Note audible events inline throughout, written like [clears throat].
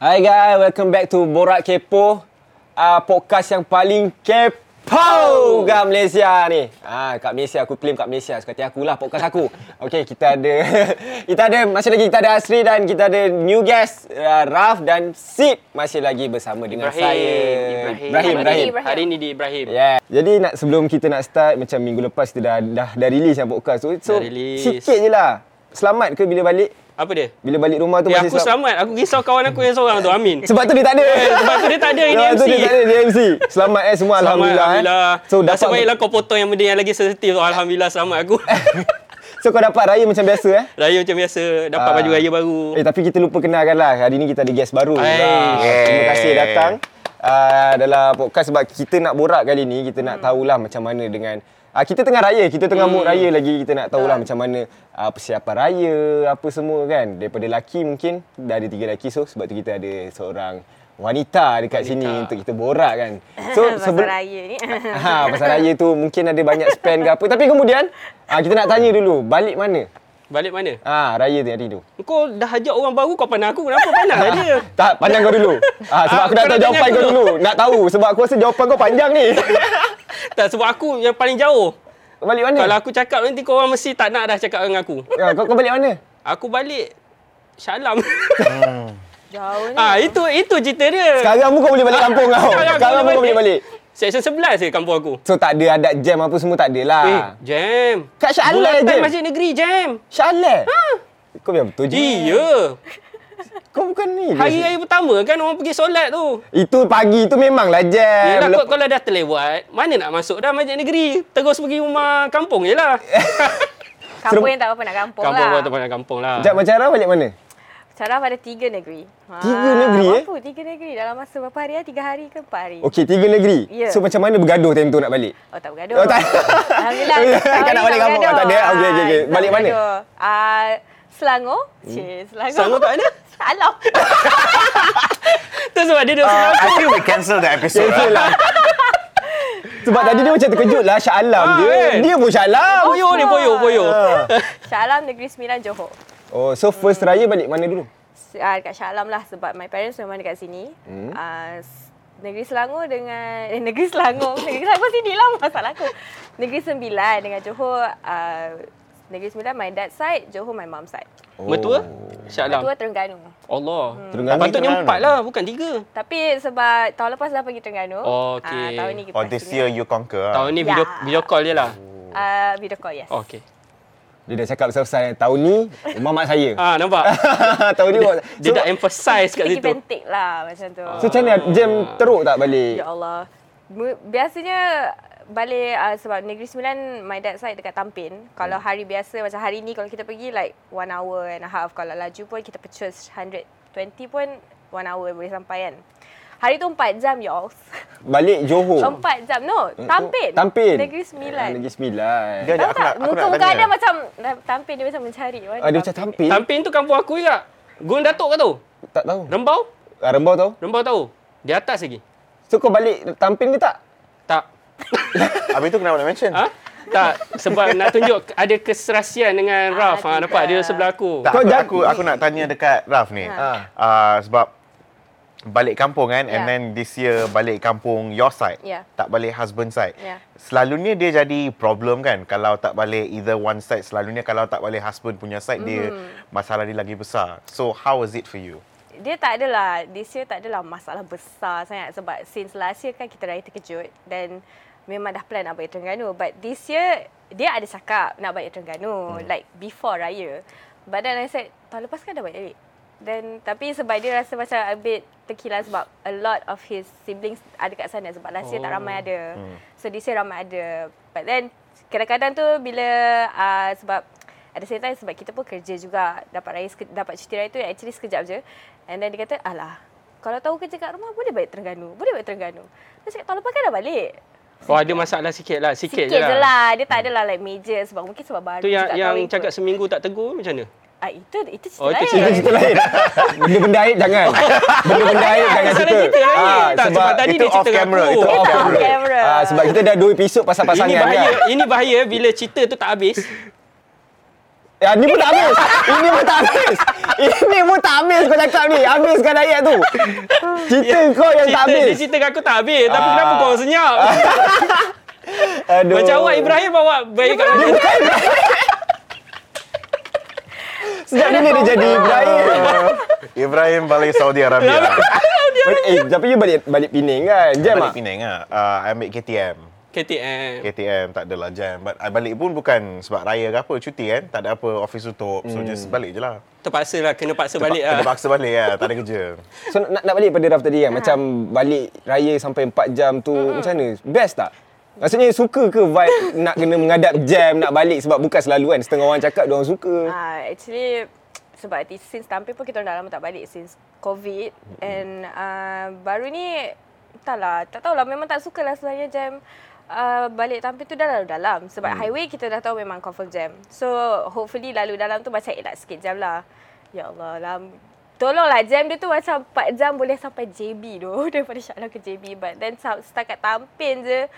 Hai guys, welcome back to Borak Kepo. Uh, podcast yang paling kepo kat Malaysia ni. Ah, kat Malaysia aku claim kat Malaysia sekati aku lah podcast aku. [laughs] Okey, kita ada [laughs] kita ada masih lagi kita ada Asri dan kita ada new guest uh, Raf dan Sid masih lagi bersama dengan Ibrahim. saya. Ibrahim. Ibrahim. Ibrahim. Ibrahim. Hari ni di Ibrahim. Yeah. Jadi nak sebelum kita nak start macam minggu lepas kita dah dah, dah release yang podcast tu. So Dah release. sikit je lah. Selamat ke bila balik? Apa dia? Bila balik rumah tu Eh, masih aku selamat. Aku risau kawan aku yang seorang tu, [laughs] Amin. Sebab tu dia tak ada. Eh, sebab tu dia tak ada, [laughs] ini Sebab tu MC. dia tak ada, dia MC. Selamat eh semua alhamdulillah. Selamat, Alhamdulillah. Eh. So Nasib dapat baiklah kau potong yang benda yang lagi sensitif tu. Alhamdulillah selamat aku. [laughs] So kau dapat raya macam biasa eh? raya macam biasa. Dapat Ah. baju raya baru. Eh tapi kita lupa kenalkan lah. Hari ni kita ada guest baru. Lah. Terima kasih datang. Uh, dalam podcast sebab kita nak borak kali ni kita nak tahulah macam mana dengan uh, kita tengah raya kita tengah mood raya lagi kita nak tahulah macam mana uh, persiapan raya apa semua kan. Daripada laki mungkin dah ada tiga laki so sebab tu kita ada seorang wanita dekat Wanita. sini untuk kita borak kan. [laughs] So Pasal sebelum raya ni. ha [laughs] pasal raya tu mungkin ada banyak spend ke apa. Tapi kemudian uh, kita nak tanya dulu balik mana Balik mana? ah raya tu hari tu Kau dah ajak orang baru kau pandang aku. Kenapa pandang dia? Tak, pandang kau dulu. Ah, sebab Ah, aku nak kau tahu jawapan kau dulu. Nak tahu sebab aku rasa jawapan kau panjang ni. [laughs] tak, sebab aku yang paling jauh. balik mana? Kalau aku cakap nanti kau orang mesti tak nak dah cakap dengan aku. Ah, kau, kau balik mana? Aku balik Syalam. Jauh ni. ah, itu itu cerita dia. Sekarang pun kau boleh balik kampung kau. [laughs] Sekarang aku Sekarang pun kau boleh balik. Section 11 je kampung aku. So tak ada adat jam apa semua tak ada lah. Eh, jam. Kat Shah Alam Bulatan je. Masjid Negeri jam. Syaleh. Ha. Kau biar betul je. Iya. Kau bukan ni. Hari raya pertama kan orang pergi solat tu. Itu pagi tu memanglah jam. Yelah Lep- kau, kalau dah terlewat, mana nak masuk dah Masjid Negeri? Terus pergi rumah kampung je lah. [laughs] Kampung yang tak apa nak kampung, kampung lah. buat tempat kampung lah. Sekejap macam Ara balik mana? Syaraf ada tiga negeri. Ha, Tiga negeri, eh? Berapa? Tiga negeri. Dalam masa berapa hari lah? Tiga hari ke empat hari? Okey, tiga negeri. Ya. So macam mana bergaduh time tu nak balik? Oh, tak bergaduh. Oh, tak. Alhamdulillah. [laughs] Kan nak balik kampung. bergaduh. Tak ada. Okey, okey, okey. Ah, Balik tak mana? Hmm. Ah, Selangor. Cik, Selangor. Selangor kat mana? Alam. Tu sebab dia duduk Ah, sebelah [laughs] I aku. think we cancel the episode. Cancel lah. Sebab tadi dia macam terkejut lah Shah Alam Ah, dia. kan? Dia pun Shah Alam. Poyo ni, poyo, poyo. Ah. [laughs] Shah Alam Negeri Sembilan Johor. Oh, so first raya balik mana dulu? Uh, dekat Shah Alam lah sebab my parents memang dekat sini. Hmm. Uh, Negeri Selangor dengan [laughs] eh, Negeri Selangor. [laughs] Negeri Selangor sini lah masalah aku. Negeri Sembilan dengan Johor uh, Negeri Sembilan my dad side, Johor my mom side. Mertua? Shah Alam. Mertua Terengganu. Allah. Terengganu. Patutnya empat lah, bukan tiga. Tapi sebab tahun lepas dah pergi Terengganu. Oh, okey. ah, tahun ni Or this year you conquer. Tahun ni Ya. video video call je lah. Uh, video call, yes. Oh, Okey. Dia dah cakap besar-besar tahun ni rumah mak saya. Ah, nampak? [laughs] tahun ni buat- Dia dah emphasize kat situ. pentik lah macam tu. So macam mana jam teruk tak balik? Ya Allah. Biasanya balik uh, sebab Negeri Sembilan my dad side dekat Tampin. Kalau Hmm. hari biasa macam hari ni kalau kita pergi like one hour and a half. Kalau laju pun kita purchase 120 pun one hour boleh sampai kan. Hari tu 4 jam y'all. Balik Johor. 4 jam. No, Tampin. Oh. Tampin. Negeri Sembilan. Ah, Negeri Sembilan. Dia Tahu aku tak? nak, aku nak Muka-muka tanya. ada macam Tampin dia macam mencari. Mana Ah, dia macam Tampin. Tampin tu kampung aku juga. Gunung Datuk kau tahu? Tak tahu. Rembau? Ah, Rembau tahu? Rembau tahu? Di atas lagi. So kau balik Tampin ke tak? Tak. [laughs] Habis tu kenapa nak mention? Ha? Tak, sebab nak tunjuk ada keserasian dengan Raf. Ha, nampak dia sebelah aku. Tak, Kau aku, aku, aku nak tanya dekat Raf ni. Ha. Uh, sebab balik kampung kan and Ya. then this year balik kampung your side. Ya. Tak balik husband side. Ya. Selalunya dia jadi problem kan kalau tak balik either one side. Selalunya kalau tak balik husband punya side dia masalah dia lagi besar. So how was it for you? Dia tak adalah, this year tak adalah masalah besar sangat sebab since last year kan kita raya terkejut dan memang dah plan nak balik Terengganu. But this year, dia ada cakap nak balik Terengganu hmm. like before raya. But then I said, tahun lepas kan dah balik. Then, tapi sebab dia rasa macam a bit terkilan sebab a lot of his siblings ada kat sana sebab last year tak ramai ada. Hmm. So this year ramai ada. But then kadang-kadang tu bila uh, sebab the same time sebab kita pun kerja juga dapat raya dapat cuti raya tu actually sekejap je. And then dia kata, "Alah, kalau tahu kerja kat rumah boleh balik Terengganu. Boleh balik Terengganu." Dia cakap, "Tahun lepas kan dah balik." Oh, ada masalah sikit lah. Sikit, Sikit, je je lah. lah. Dia tak adalah like major sebab mungkin sebab baru Tu yang yang cakap seminggu tak tegur macam mana? Ah, itu itu cerita Oh, lain. cerita- Itu cerita lain. Benda-benda aib jangan. Benda-benda aib jangan cerita. lain. Ah, tak, sebab tadi itu dia cerita off dengan camera, aku. itu off camera. camera. Ah, sebab kita dah dua episod pasal Ini pasangan bahaya, kan. ini bahaya bila cerita tu tak habis. Ya, ni pun tak habis. Ini pun tak habis. Ini pun tak habis kau cakap ni. Habiskan ayat tu. Cerita kau yang tak Cerita, dia habis. cerita aku tak habis. Tapi Ah. kenapa kau senyap? [laughs] Aduh. Macam awak Ibrahim awak baik kat mana? Sejak bila dia jadi Ibrahim? [laughs] Ibrahim balik Saudi Arabia. eh, tapi you balik balik Penang kan? Jam balik ah? Penang ah. Uh, I ambil KTM. KTM. KTM tak adalah jam. But I balik pun bukan sebab raya ke apa, cuti kan. Tak ada apa, office tutup. So just balik je lah. Terpaksa lah, kena paksa balik Kena lah. paksa balik lah, tak ada kerja. So nak, nak balik pada Raf tadi kan Macam balik raya sampai 4 jam tu Macam mana? Best tak? Maksudnya suka ke vibe nak kena menghadap jam nak balik sebab bukan selalu kan? Setengah orang cakap dia orang suka. Ah, actually sebab since tampil pun kita dah lama tak balik since COVID. And uh, baru ni entahlah tak tahulah memang tak suka lah sebenarnya jam uh, balik tampil tu dah lalu dalam. Sebab hmm. highway kita dah tahu memang confirm jam. So hopefully lalu dalam tu macam elak sikit jam lah. Ya Allah lah Tolonglah jam dia tu macam 4 jam boleh sampai JB tu. [laughs] Daripada Shah ke JB but then setakat tampil je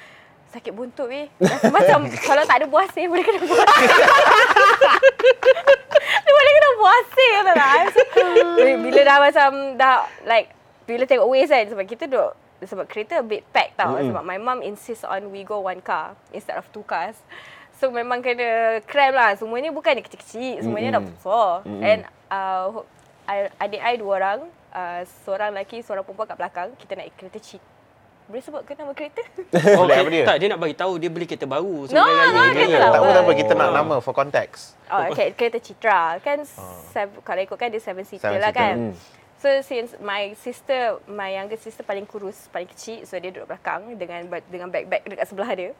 sakit buntut weh. Macam [laughs] kalau tak ada buah sih boleh kena buah. [laughs] dia boleh kena puasa kata tak bila, bila dah macam dah like bila tengok ways kan sebab kita duduk sebab kereta a bit packed tau mm-hmm. sebab my mum insist on we go one car instead of two cars so memang kena cram lah semuanya bukan kecil-kecil semuanya mm-hmm. dah besar mm-hmm. and uh, I- adik I dua orang uh, seorang lelaki seorang perempuan kat belakang kita naik kereta cheap boleh sebut ke nama kereta? [laughs] Oh, apa dia? Tak, dia nak bagi tahu dia beli kereta baru. No, sebelum raya. no, kereta lama. Tak apa, tak apa. Kita nak nama for context. Oh, okay, kereta Citra. Kan sev- kalau ikutkan dia seven seater Seven lah seater. kan. Hmm. So since my sister, my younger sister paling kurus, paling kecil, so dia duduk belakang dengan dengan bag-bag dekat sebelah dia.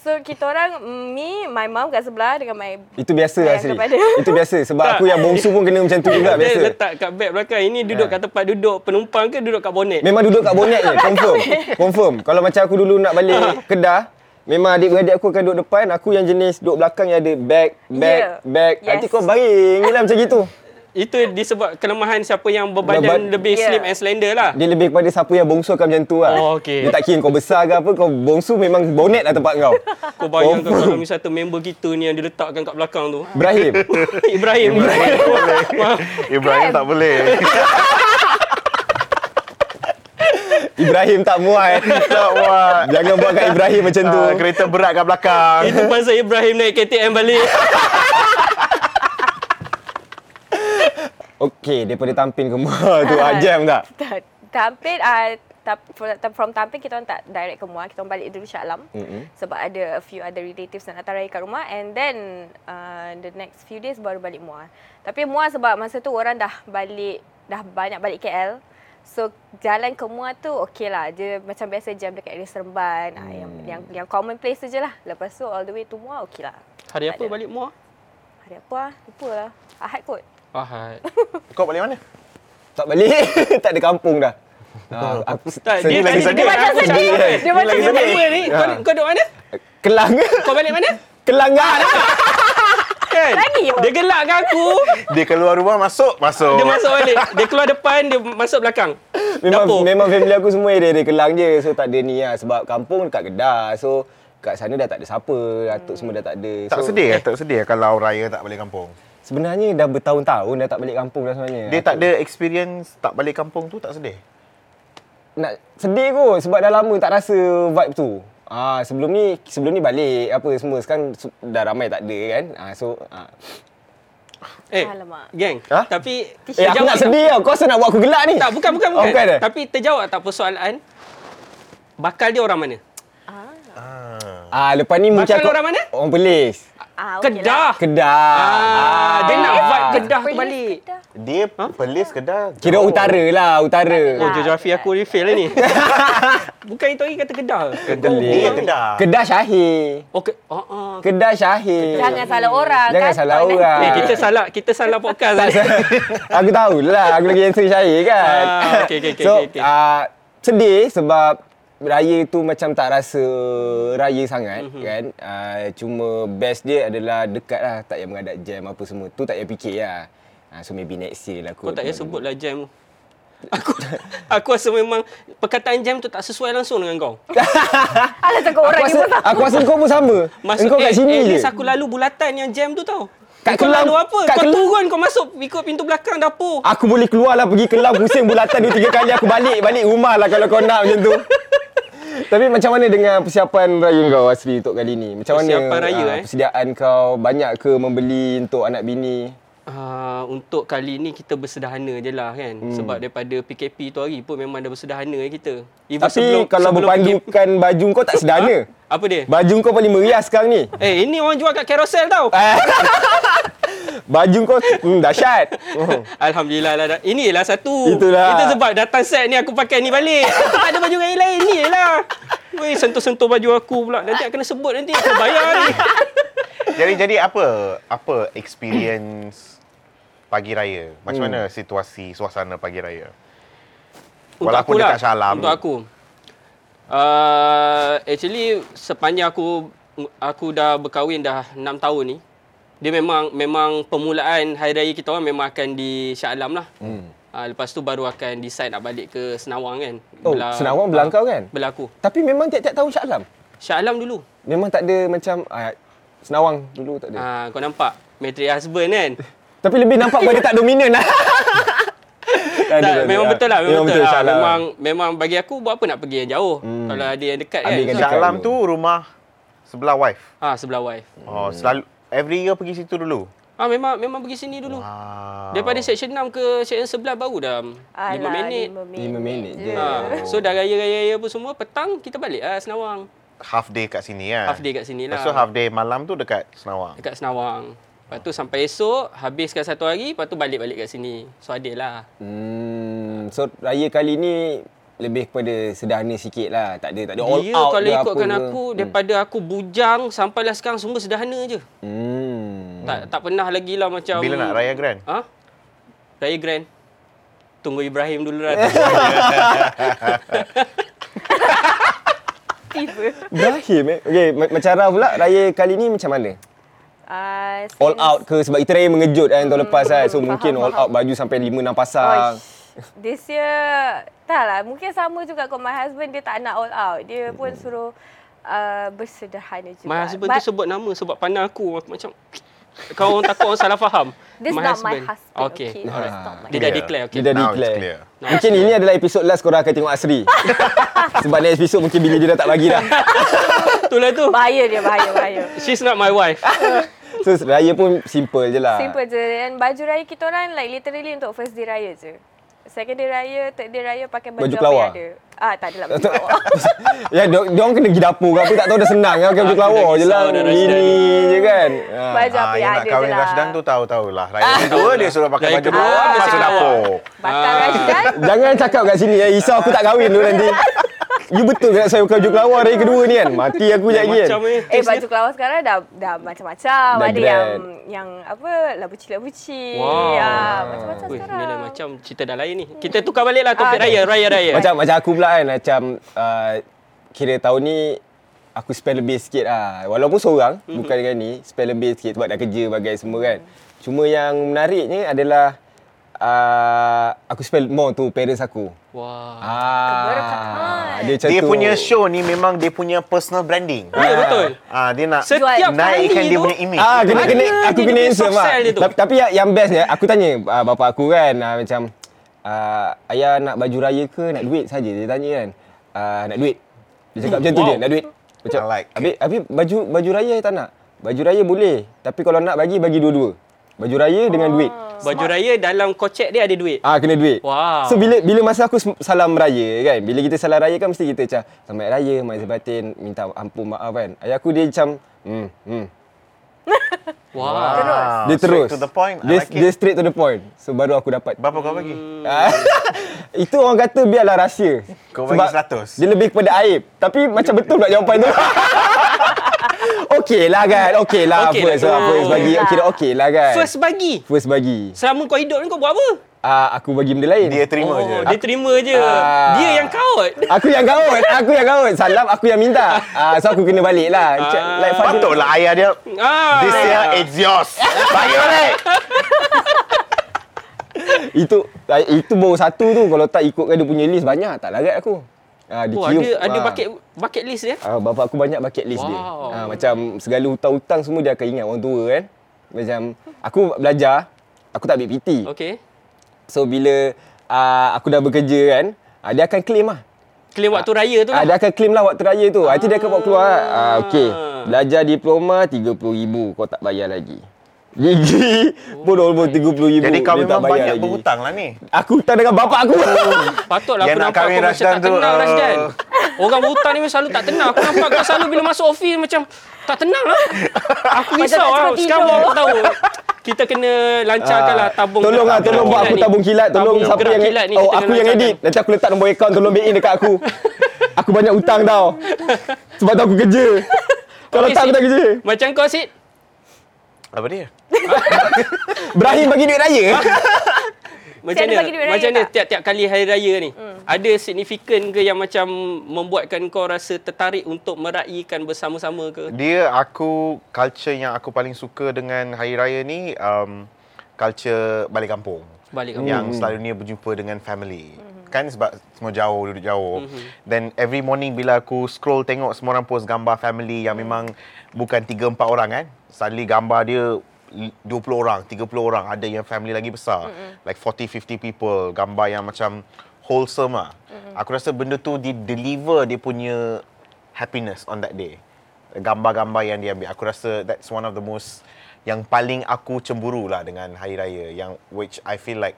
So kita orang, mm, me, my mom kat sebelah dengan my Itu biasa asli. kepada- [laughs] Itu biasa sebab Tak. aku yang bongsu pun kena macam tu juga Dia biasa. letak kat beg belakang. Ini duduk kat tempat duduk penumpang ke duduk kat bonet? Memang duduk kat bonet je, [laughs] confirm. Confirm. Kalau macam aku dulu nak balik [laughs] Kedah, memang adik-beradik aku akan duduk depan, aku yang jenis duduk belakang yang ada bag, bag, Yeah. bag. Nanti Yes. kau baring lah macam gitu. Itu disebut kelemahan siapa yang berbadan Berba- lebih Yeah. slim and slender lah. Dia lebih kepada siapa yang bongsu akan macam tu lah. Oh, okey. Dia tak kira kau besar ke apa, kau bongsu memang bonet lah tempat kau. [laughs] Kau bayangkan Confirm. kalau misal tu member kita ni yang diletakkan kat belakang tu. Ibrahim. [laughs] Ibrahim. Ibrahim. [laughs] Ibrahim tak boleh. Ibrahim tak muat. tak buat. Jangan buat kat Ibrahim macam tu. Ah, kereta berat kat belakang. Itu pasal Ibrahim naik KTM balik. Okey, daripada tampil ke Muar [laughs] tu ah, jam tak? Ta- tampil uh, tap, from- from tampil kita orang tak direct ke Muar kita orang balik dulu Shah Alam. Mm-mm. sebab ada a few other relatives nak datang raya kat rumah. And then uh, the next few days baru balik Muar tapi Muar sebab masa tu orang dah balik dah banyak balik KL so jalan ke Muar tu okey lah. Dia macam biasa jam dekat area Seremban. Hmm. yang, yang yang common place tu je lah. Lepas tu all the way to Muar okey lah. Hari Tak apa ada. balik muar? hari apa lah lupa lah. Ahad kot Ahad. [laughs] Kau balik mana? Tak balik. [laughs] tak ada kampung dah. [laughs] Ah, aku Tak, sedih dia lagi tadi sedih. dia macam sedih. Dia macam sedih. Ni? Kau, Ha. kau duduk mana? Kelang. Kau balik mana? Kelang ah. Kan? Lagi? Dia gelak kat aku. Dia keluar rumah masuk, masuk. Dia masuk balik. Dia keluar depan, dia masuk belakang. Memang Dapur. memang family aku semua dia dia Kelang je. So tak ada ni lah sebab kampung dekat Kedah. So kat sana dah tak ada siapa, datuk semua dah tak ada. Tak so, sedih eh? Tak sedih eh kalau raya tak balik kampung? Sebenarnya dah bertahun-tahun dah tak balik kampung dah sebenarnya. Dia tak ada experience tak balik kampung tu tak sedih? nak sedih kot sebab dah lama tak rasa vibe tu. Ah sebelum ni sebelum ni balik apa semua sekarang dah ramai tak ada kan. Ah so ah. Eh, Alamak. geng. Ha? Tapi Eh aku nak sedih tau. Kau rasa nak buat aku gelak ni? Tak, bukan, bukan, Oh, bukan. bukan eh? Tapi terjawab tak persoalan? Bakal dia orang mana? Ah. Ah lepas ni mungkin Bakal aku orang mana? Orang Perlis. Ah, okey Kedah. Kedah. Ah, dia nak Ah. vibe Kedah tu balik. Kedah. Dia Perlis Kedah. Kira jauh. utara lah, utara. Oh, Ah, geografi aku refill lah ni. [laughs] [laughs] Bukan itu lagi kata Kedah. Kedah. Dia Kedah. Kedah Syahir. Oh, ke, oh, oh. Kedah Syahir. Jangan salah orang Jangan kan. salah orang. Eh, kita salah, kita salah podcast Tak, tadi. [laughs] aku tahulah aku lagi answer Syahir kan. Ah, okey, okey, okey, so, okey, okey. ah, sedih sebab raya tu macam tak rasa raya sangat Mhm. mm-hmm. kan. Uh, cuma best dia adalah dekat lah. Tak payah menghadap jam apa semua. Tu tak payah fikir lah. Uh, so maybe next year lah Kau kot. tak payah sebut lah jam tu. [laughs] Aku aku rasa memang perkataan jam tu tak sesuai langsung dengan kau. [laughs] Alah Aku orang ni pun tak. aku rasa kau pun sama. Masuk Engkau kat eh, sini je. aku lalu bulatan yang jam tu tau. Kat kau Kelang lalu apa? kat kau Kelang- turun kau masuk ikut pintu belakang dapur. Aku boleh keluar lah pergi kelang pusing bulatan dua tiga kali aku balik balik rumah lah kalau kau nak macam tu. [laughs] Tapi macam mana dengan persiapan raya kau Asri untuk kali ni? Macam mana Persiapan raya, ah, eh? persediaan kau banyak ke membeli untuk anak bini? Uh, untuk kali ni kita bersederhana je lah kan. Hmm. Sebab daripada PKP tu hari pun memang dah bersederhana kita. Even Tapi kalau berpandukan baju kau tak sederhana. Apa dia? Baju kau paling meriah sekarang ni. Eh, ini orang jual kat carousel tau. [laughs] Baju kau hmm, dahsyat. Oh. [laughs] Alhamdulillah lah. dah- Ini lah satu. Itulah. Itu sebab datang set ni aku pakai ni balik. Aku tak ada baju raya lain. Ni lah. Weh, sentuh-sentuh baju aku pula. Nanti aku kena sebut nanti. Aku bayar ni. [laughs] Jadi jadi apa apa experience pagi raya? Macam Hmm. mana situasi suasana pagi raya? Untuk Walaupun aku lah. dekat Shah Alam. Untuk aku. Uh, actually, sepanjang aku aku dah berkahwin dah 6 tahun ni, dia memang memang permulaan hari raya kita orang memang akan di Shah Alam lah. Hmm. Uh, lepas tu baru akan decide nak balik ke Senawang kan. Oh, Senawang belah ah, kau kan? Belah aku. Tapi memang tiap-tiap tahun Shah Alam. Shah Alam dulu. Memang tak ada macam ah, Senawang dulu tak ada. Ah, kau nampak? Matric husband kan? [laughs] Tapi lebih nampak dia tak dominan lah. [laughs] tak, memang betul lah, memang, betul, Shah lah. Alam. Memang memang bagi aku buat apa nak pergi yang jauh. Hmm. Kalau ada yang dekat kan. So, Shah dekat Alam tu. rumah sebelah wife. ah sebelah wife. Oh, selalu every year pergi situ dulu. Ah memang memang pergi sini dulu. Wow. Daripada section 6 ke section 11 baru dah 5 Alah, minit. lima Lima minit je. Ha, so dah raya-raya apa semua petang kita balik ah Senawang. half day kat sini kan. Half day kat sini lah. Tu half day malam tu dekat Senawang. Dekat Senawang. Lepas tu sampai esok habiskan satu hari, lepas tu balik-balik kat sini. So adil lah. Hmm, so raya kali ni lebih kepada sederhana sikit lah. Tak ada tak ada all Dia out kalau ikutkan apa ke. aku daripada aku bujang sampailah sekarang semua sederhana je. Hmm. Tak tak pernah lagi lah macam Bila nak raya grand? Ha? Raya Grand. Tunggu Ibrahim dulu lah. [laughs] Tiba. Ibrahim eh. Okey, ma- macam Raf pula raya kali ni macam mana? Uh, All out ke sebab itu mengejut kan tahun lepas kan. So faham, mungkin [laughs] all faham. out baju sampai 5 6 pasang. This year, tak lah. Mungkin sama juga kalau my husband dia tak nak all out. Dia pun suruh uh, bersederhana juga. My husband But tu sebut nama sebab pandang aku. Aku macam kau orang takut orang salah faham. This not my husband. Okay. okay. Alright. Not my Dia dah Clear. declare. Okay. Dia dah declare. clear. Mungkin ini adalah episod last korang akan tengok Asri. [laughs] sebab next episode mungkin bini dia dah tak bagi dah. [laughs] Itulah tu. Bahaya dia, bahaya, bahaya. She's not my wife. [laughs] So raya pun simple je lah. Simple je. Dan baju raya kita orang like literally untuk first day raya je. Second day raya, third day raya pakai baju, Baju apa kelawar? yang ada. Ah, tak adalah baju kelawar. [laughs] ya, dia dia orang kena pergi dapur ke apa tak tahu dah senang kan pakai baju kelawar je lah. Ini je kan. Ha. Baju apa Ah, yang ada je kahwin lah. Rashdan tu tahu-tahulah. Raya kedua dia suruh pakai baju kedua, kelawar masuk kelawar. dapur. Bakal Ah. Rashdan. [laughs] Jangan cakap kat sini ya, risau aku tak kahwin tu nanti. You betul nak saya pakai baju kelawar hari kedua ni kan? Mati aku sekejap lagi kan. Macam eh. Eh baju kelawar sekarang dah dah macam-macam. Dah ada yang grand. yang apa labuci-labuci. Wow. Ya, macam-macam Wih, sekarang. ni macam cerita dah lain ni. Kita tukar balik lah topik raya, raya, raya. Macam macam aku pula kan macam uh, kira tahun ni aku spend lebih sikit lah. Walaupun seorang, Mhm. mm-hmm. bukan dengan ni, spend lebih sikit sebab dah kerja bagai semua kan. Cuma yang menariknya adalah uh, aku spend more tu parents aku. Wah. Keberkatan. dia macam Dia tu. punya show ni memang dia punya personal branding. Ya, betul. Ah, dia nak Setiap naikkan kali dia punya image. Ah, kena kena aku dia kena dia tu. Tapi, tapi yang, yang bestnya aku tanya uh, bapa aku kan uh, macam uh, ayah nak baju raya ke nak duit saja dia tanya kan. Uh, nak duit. Dia cakap macam tu je, nak duit. Macam I like. Habis, habis baju baju raya tak nak. Baju raya boleh, tapi kalau nak bagi bagi dua-dua. Baju raya dengan duit. Baju raya dalam kocek dia ada duit. Ah kena duit. Wow. So bila bila masa aku salam raya kan, bila kita salam raya kan mesti kita macam selamat raya, mai batin, minta ampun maaf kan. Ayah aku dia macam hmm hmm [laughs] Wah. Ah, dia terus. Straight to the point. I Dia, like dia it. straight to the point. So baru aku dapat. Berapa kau bagi? Ah, [laughs] Itu orang kata biarlah rahsia. Kau bagi 100. Dia lebih kepada aib. Tapi macam betul tak jawapan tu? [laughs] [laughs] okey lah kan. Okey lah Okey first. lah. lah, first bagi. Okey Okey okey lah kan. First bagi. First bagi. Selama kau hidup ni kau buat apa? Ah, aku bagi benda lain. Dia terima oh, je. Dia terima je. Ah. Dia yang kaut. [laughs] Aku yang gaut. Aku yang gaut. Salam aku yang minta. Ah, so aku kena balik lah. Ah. like Fadil- Patutlah ayah dia. Ah. This year it's yours. Bagi [laughs] balik. Itu itu baru satu tu. Kalau tak ikutkan dia punya list banyak. Tak larat aku. Ah, Oh, dikira. ada ada Ah. bucket bucket list dia. Ah, bapa aku banyak bucket list dia. Wow. Ah, macam segala hutang-hutang semua dia akan ingat orang tua kan. macam aku belajar, aku tak ambil PT. Okey. So bila uh, aku dah bekerja kan, uh, dia akan claim lah. Claim waktu raya tu Ah, lah. dia akan claim lah waktu raya tu. Ah. Nanti dia akan bawa keluar. Ah, okey. Belajar diploma RM30,000 kau tak bayar lagi. Gigi pun almost RM30,000 Jadi kau dia tak memang bayar banyak lagi. berhutang lah ni. Aku hutang dengan bapak aku. Patutlah Yang aku nampak kau macam tak tu, tenang uh, Rasdan. Orang berhutang ni selalu tak tenang. Aku nampak kau selalu bila masuk office macam tak tenang lah. Aku risau tak lah. Sekarang aku tahu. Kita kena lancarkan lah tabung. Tolong lah, tolong buat aku ni. tabung kilat. Tolong Tabung siapa yang kilat ni Oh, aku yang edit. Nanti aku letak nombor akaun tolong back in dekat aku. [laughs] aku banyak hutang tau. Sebab tu aku kerja. Kalau tak aku tak kerja. Macam kau Sid, Apa dia? [laughs] Berakhir [laughs] bagi duit raya. macam mana? bagi duit raya Macam mana tiap-tiap kali hari raya ni? Ada signifikan ke yang macam membuatkan kau rasa tertarik untuk meraihkan bersama-sama ke? Dia aku culture yang aku paling suka dengan hari raya ni um, culture balik kampung. Balik kampung. Yang selalunya berjumpa dengan family. Kan sebab semua jauh, duduk jauh. Then every morning bila aku scroll tengok semua orang post gambar family yang memang bukan 3 4 orang kan. Suddenly gambar dia 20 orang, 30 orang, ada yang family lagi besar. Like 40 50 people, gambar yang macam wholesome lah. Aku rasa benda tu di deliver dia punya happiness on that day. Gambar-gambar yang dia ambil. Aku rasa that's one of the most yang paling aku cemburu lah dengan hari raya yang which I feel like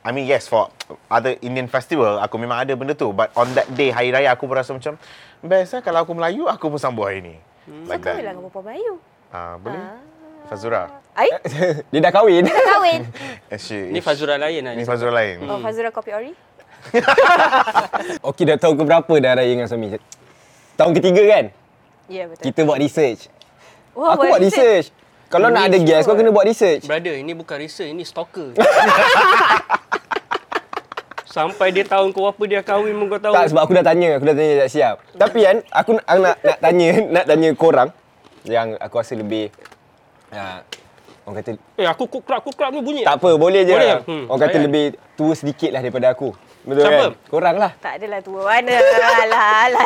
I mean yes for other Indian festival aku memang ada benda tu but on that day hari raya aku rasa macam best lah kalau aku Melayu aku pun sambut hari ni. Like Kau lah that. dengan perempuan Melayu. Ah boleh? Fazura. Ai, [laughs] Dia dah kahwin. dah kahwin. [laughs] Eh, she- Ni Fazura lain lah. Ni ni. Fazura lain. Oh, Fazura kopi ori. [laughs] Okey, dah tahun ke berapa dah raya dengan suami? Tahun ketiga kan? Ya, betul. Kita buat research. Wah, aku buat research. Kalau nak ada guest, kau kena buat research. Brother, ini bukan research, ini stalker. Sampai dia tahun ke berapa dia kahwin pun kau tahu. Tak sebab aku dah tanya, aku dah tanya dah siap. Tapi kan aku nak nak, nak tanya nak tanya korang yang aku rasa lebih uh, orang kata Eh, aku kukrap kukrap ni bunyi. tak apa, boleh je. Boleh? Lah. Hmm, orang kata layan. lebih tua sedikit lah daripada aku. Betul Siapa? kan? Korang lah. Tak adalah tua mana. Alah, alah.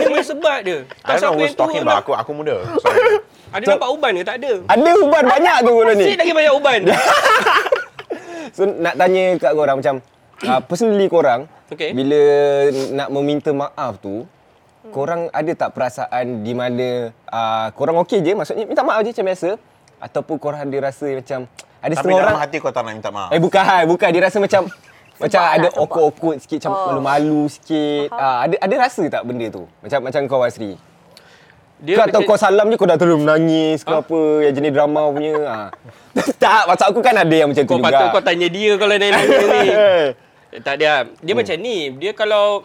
Ini main sebat dia. I don't know who's talking about. Aku aku muda. Sorry. [laughs] Ada nampak uban ke? Tak ada. Ada uban banyak tu kalau ni. Asyik lagi banyak uban. [laughs] So nak tanya kat korang macam uh, personally korang Okey. bila nak meminta maaf tu korang ada tak perasaan di mana uh, korang okey je maksudnya minta maaf je macam biasa ataupun korang ada rasa macam ada Tapi setengah dalam orang hati kau tak nak minta maaf. eh bukan bukan dia rasa macam [laughs] macam lah, ada sebab. okut-okut sikit macam Oh. malu-malu sikit uh, ada ada rasa tak benda tu macam macam kau Asri Dia kau atau macam- kau salam je kau dah terus menangis ke apa yang jenis drama punya ha. [laughs] tak maksud aku kan ada yang macam tu Kau juga patut kau tanya dia kalau nak [laughs] nanya ni. Eh, Tak ada. Dia macam ni. Dia kalau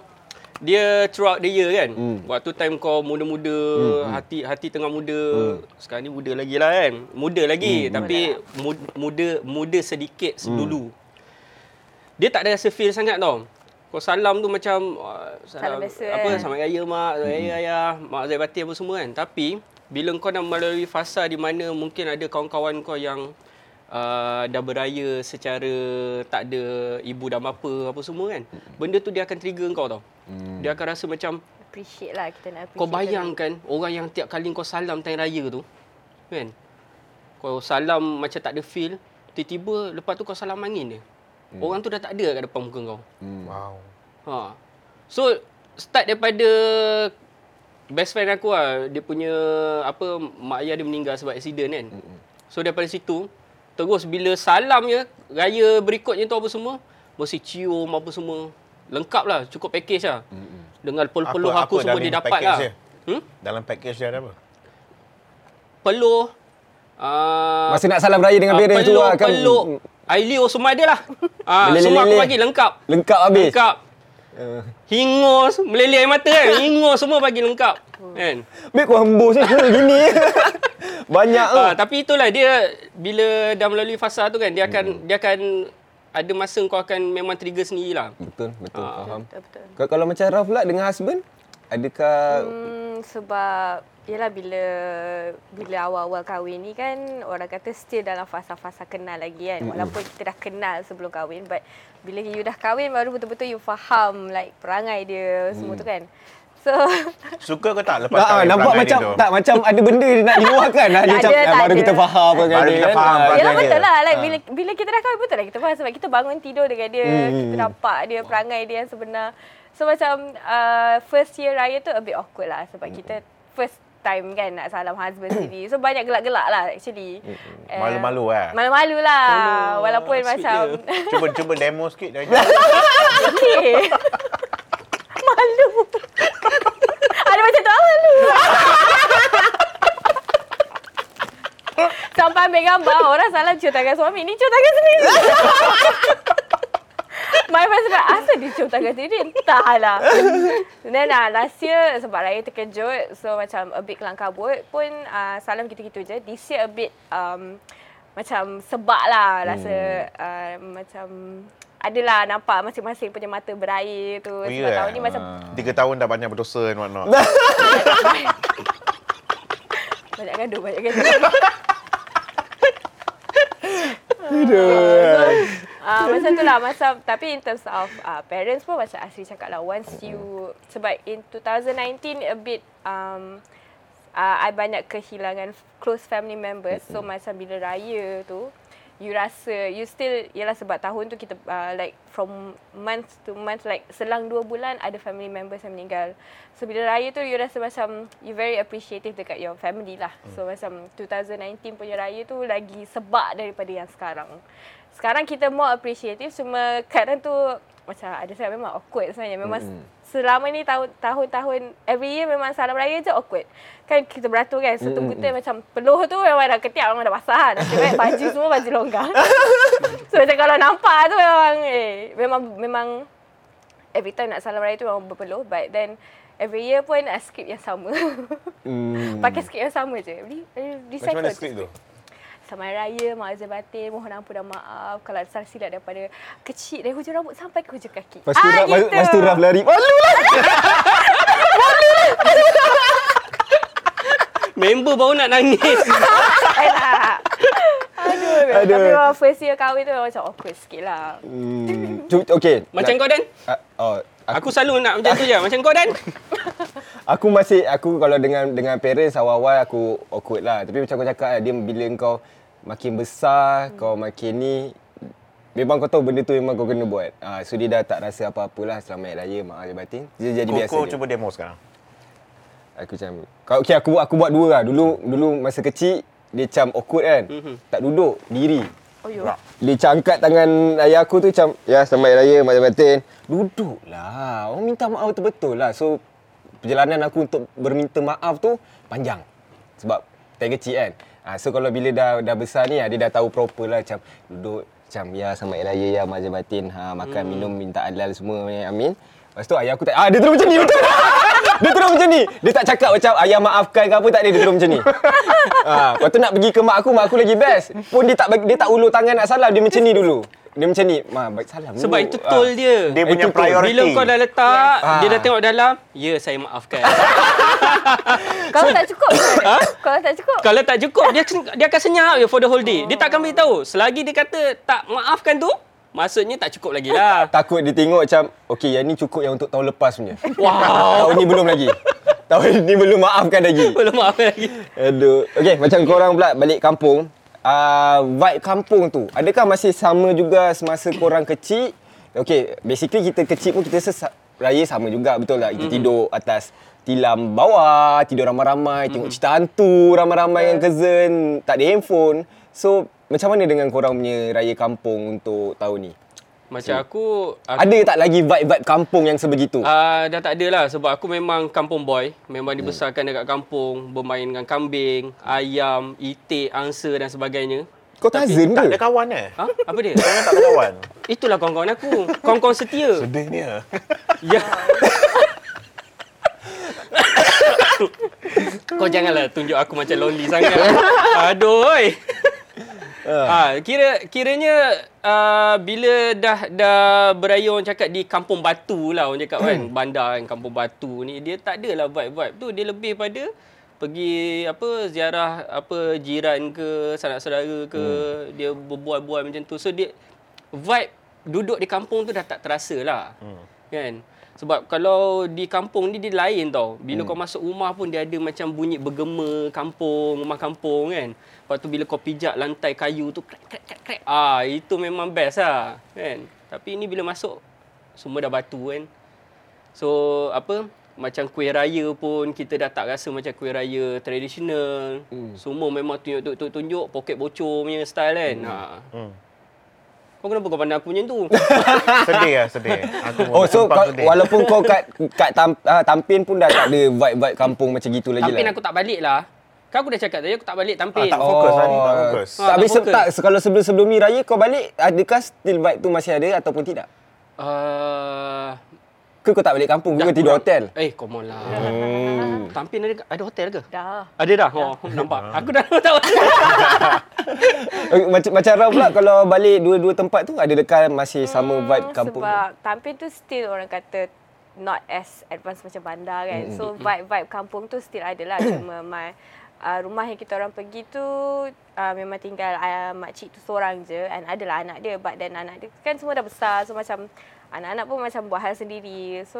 dia throughout the year kan. Waktu time kau muda-muda, hati hati tengah muda. Sekarang ni muda lagi lah kan. Muda lagi tapi mu- muda muda sedikit dulu. Dia tak ada rasa feel sangat tau. Kau salam tu macam uh, Salam biasa, apa eh. selamat raya mak, selamat raya ayah, mak zahir batin apa semua kan. Tapi bila kau dah melalui fasa di mana mungkin ada kawan-kawan kau yang uh, dah beraya secara tak ada ibu dan bapa apa semua kan. Benda tu dia akan trigger kau tau. Dia akan rasa macam Appreciate lah kita nak appreciate. kau bayangkan orang yang tiap kali kau salam time raya tu kan. Kau salam macam tak ada feel, tiba-tiba lepas tu kau salam angin dia. Orang tu dah tak ada kat depan muka kau. Wow. Ha. So start daripada best friend aku lah, dia punya apa mak ayah dia meninggal sebab accident kan. So daripada situ terus bila salam je raya berikutnya tu apa semua mesti cium apa semua. Lengkap lah, cukup package lah. Dengan peluh-peluh aku semua dia dapat lah. dia? Hmm? Dalam package dia ada apa? Peluh uh, Masa nak salam raya dengan parents tu lah kan peluk. Ailio semua ada lah. [laughs] Ah, semua aku bagi lengkap. lengkap habis. Lengkap. Uh, Hingus, meleleh air mata kan. [laughs] Hingus semua bagi lengkap. Kan? Baik kau hembus ni gini. [laughs] Banyak. Ah, tapi itulah dia bila dah melalui fasa tu kan dia akan Hmm. dia akan ada masa kau akan memang trigger sendirilah. Betul, betul. Ah. Faham. Betul, betul. Kalau, kalau macam Raf pula dengan husband, adakah Hmm, sebab Yelah bila bila awal-awal kahwin ni kan orang kata still dalam fasa-fasa kenal lagi kan. Walaupun kita dah kenal sebelum kahwin but bila you dah kahwin baru betul-betul you faham like perangai dia semua tu kan. So Suka ke tak lepas Ah, kahwin nampak macam tu? tak macam ada benda dia nak diluahkan lah. Dia Tak macam ada, tak baru ada. kita faham Baru kita kan. faham perangai Yalah dia. betul lah like, Ha. bila, bila kita dah kahwin betul lah kita faham Sebab kita bangun tidur dengan dia Hmm. Kita nampak dia perangai dia yang sebenar So macam uh, first year raya tu a bit awkward lah Sebab Hmm. kita first time kan nak salam husband sendiri So banyak gelak-gelak lah actually Hmm, Malu-malu eh? Malu-malu lah Aduh, Walaupun sweet macam Cuba cuba demo sikit dah. [laughs] Okay Malu Ada macam tu ah, malu Sampai ambil gambar. Orang salah cium tangan suami. Ni cium tangan sendiri. My friend cakap Asal dia cium tangan sendiri? Entahlah. Then uh, last year Sebab raya terkejut So macam A bit kelang kabut Pun uh, Salam gitu-gitu je. This year a bit um, Macam sebab lah Rasa uh, Macam Adalah nampak Masing-masing punya mata berair tu. Oh, Sebab ya? tahun ni macam Tiga tahun dah banyak berdosa and whatnot. [laughs] Banyak gaduh Banyak gaduh Aduh. [laughs] Uh, macam tu lah macam tapi in terms of uh, parents pun macam Asri cakap lah once you sebab in 2019 a bit um, uh, I banyak kehilangan close family members so macam bila raya tu you rasa you still ialah sebab tahun tu kita uh, like from month to month like selang dua bulan ada family members yang meninggal. So bila raya tu you rasa macam you very appreciative dekat your family lah. So macam 2019 punya raya tu lagi sebab daripada yang sekarang. Sekarang kita more appreciative cuma kadang tu macam ada saya memang awkward sebenarnya. Memang mm-hmm. Selama ni tahun tahun-tahun every year memang salam raya je awkward. Kan kita beratur kan setunggu mm-hmm. macam peluh tu memang dah ketiak memang dah basah kan. Nasib baik baju semua baju longgar [laughs] so macam kalau nampak tu memang eh memang memang every time nak salam raya tu memang berpeluh. But then every year pun uh, skrip yang sama. Hmm. [laughs] pakai skrip yang sama je. Re- re- Macam mana recycle skrip tu? Selamat Raya, Mak Azhar Batin, mohon ampun dan maaf kalau salah silap daripada kecil dari hujung rambut sampai ke hujung kaki. Lepas tu, Raf, gitu. lepas tu Raf lari. Malu lah. [laughs] Member baru nak nangis. [laughs] Aduh. Tapi memang first year kahwin tu memang macam awkward sikit lah. Hmm. Okay. Macam kau Dan? Ah, oh, Aku selalu nak macam tu je. Macam kau Dan? [laughs] Aku masih aku kalau dengan dengan parents awal-awal aku awkward lah. Tapi macam kau cakap lah, dia bila kau makin besar, hmm. kau makin ni memang kau tahu benda tu memang kau kena buat. Ah so dia dah tak rasa apa-apalah selamat raya mak ayah batin. Dia jadi biasa. Koko je. cuba demo sekarang. Aku macam kau okey aku aku buat dua lah. Dulu dulu masa kecil dia macam awkward kan. Mm-hmm. Tak duduk, diri. Oh yo. Dia macam angkat tangan ayah aku tu macam ya selamat raya mak batin. Duduklah. Orang minta maaf betul-betul lah. So perjalanan aku untuk berminta maaf tu panjang. Sebab time kecil kan. Ha, so kalau bila dah dah besar ni ah, dia dah tahu proper lah macam duduk macam ya selamat raya ya mak batin. Ha, makan hmm. minum minta halal semua amin. Lepas tu ayah aku tak ah dia terus macam ni betul. [laughs] dia terus macam ni. Dia tak cakap macam ayah maafkan ke apa tak ada dia terus macam ni. ha, [laughs] lepas tu nak pergi ke mak aku, mak aku lagi best. Pun dia tak dia tak ulur tangan nak salam, dia macam ni dulu. Dia macam ni, ma baik salam Sebab dulu." itu Ah. tol dia. Dia punya Itu priority. Bila kau dah letak, Yes. dia dah Ah. tengok dalam, ya saya maafkan. [laughs] Kalau tak cukup ke? Kalau tak cukup. Kalau tak cukup, dia dia akan senyap je for the whole day. Dia takkan beritahu. Selagi dia kata tak maafkan tu, maksudnya tak cukup lagi lah. [laughs] Takut dia tengok macam, okey yang ni cukup yang untuk tahun lepas punya. Wow. tahun ni belum lagi. [laughs] tahun ni belum maafkan lagi. Belum maafkan lagi. Aduh. Okey, macam korang pula balik kampung, uh, vibe kampung tu, adakah masih sama juga semasa korang kecil? Okey, basically kita kecil pun kita rasa raya sama juga, betul tak? Kita mm. tidur atas tilam bawah, tidur ramai-ramai, tengok cerita hantu ramai-ramai dengan cousin, tak ada handphone. So, macam mana dengan korang punya raya kampung untuk tahun ni? Macam aku, aku Ada tak lagi vibe-vibe kampung yang sebegitu? Uh, dah tak ada lah sebab aku memang kampung boy. Memang dibesarkan dekat kampung, bermain dengan kambing, ayam, itik, angsa dan sebagainya. Kau Tak ada ke? kawan eh? Ha? Apa dia? Jangan tak ada kawan. Itulah kawan-kawan aku. Kawan-kawan setia. Sedihnya. Ya. Kau janganlah tunjuk aku macam lonely sangat. [laughs] Aduh Ah, kira kiranya uh, bila dah dah beraya orang cakap di Kampung Batu lah orang cakap kan, bandar kan Kampung Batu ni dia tak adalah vibe-vibe tu, dia lebih pada pergi apa ziarah apa jiran ke sanak saudara ke hmm. dia berbual-bual macam tu so dia vibe duduk di kampung tu dah tak terasa lah hmm. kan Sebab kalau di kampung ni dia lain tau. Bila hmm. kau masuk rumah pun dia ada macam bunyi bergema kampung, rumah kampung kan. Lepas tu bila kau pijak lantai kayu tu krek krek krek krek. Ah itu memang best lah kan. Tapi ni bila masuk semua dah batu kan. So apa macam kuih raya pun kita dah tak rasa macam kuih raya tradisional. Hmm. Semua memang tunjuk-tunjuk poket bocor punya style kan. Hmm. Ha. Hmm. Kau kenapa kau pandang aku macam tu? [laughs] sedih lah, sedih. Aku oh, so kau, sedih. walaupun kau kat, kat tam, uh, Tampin pun dah tak ada vibe-vibe kampung macam gitu lagi tampin lah. Tampin aku tak balik lah. Kan aku dah cakap tadi aku tak balik Tampin. Ah, tak fokus oh, tadi, tak fokus. Ha, tak, tak, tak, kalau sebelum-sebelum ni raya kau balik, adakah still vibe tu masih ada ataupun tidak? Uh, ke kau tak balik kampung? Kau tidur hotel? Eh, come on lah. Hmm. Tampin ada, ada hotel ke? Dah. Ada dah? Oh, nampak. Aku dah tahu. [laughs] macam macam Rau pula kalau balik dua-dua tempat tu ada dekat masih sama hmm, vibe kampung? Sebab Tampin tu still orang kata not as advanced macam bandar kan. Hmm. So vibe-vibe kampung tu still ada lah. Cuma [coughs] my, uh, rumah yang kita orang pergi tu uh, memang tinggal uh, makcik tu seorang je. And adalah anak dia. But then anak dia kan semua dah besar. So macam anak-anak pun macam buat hal sendiri. So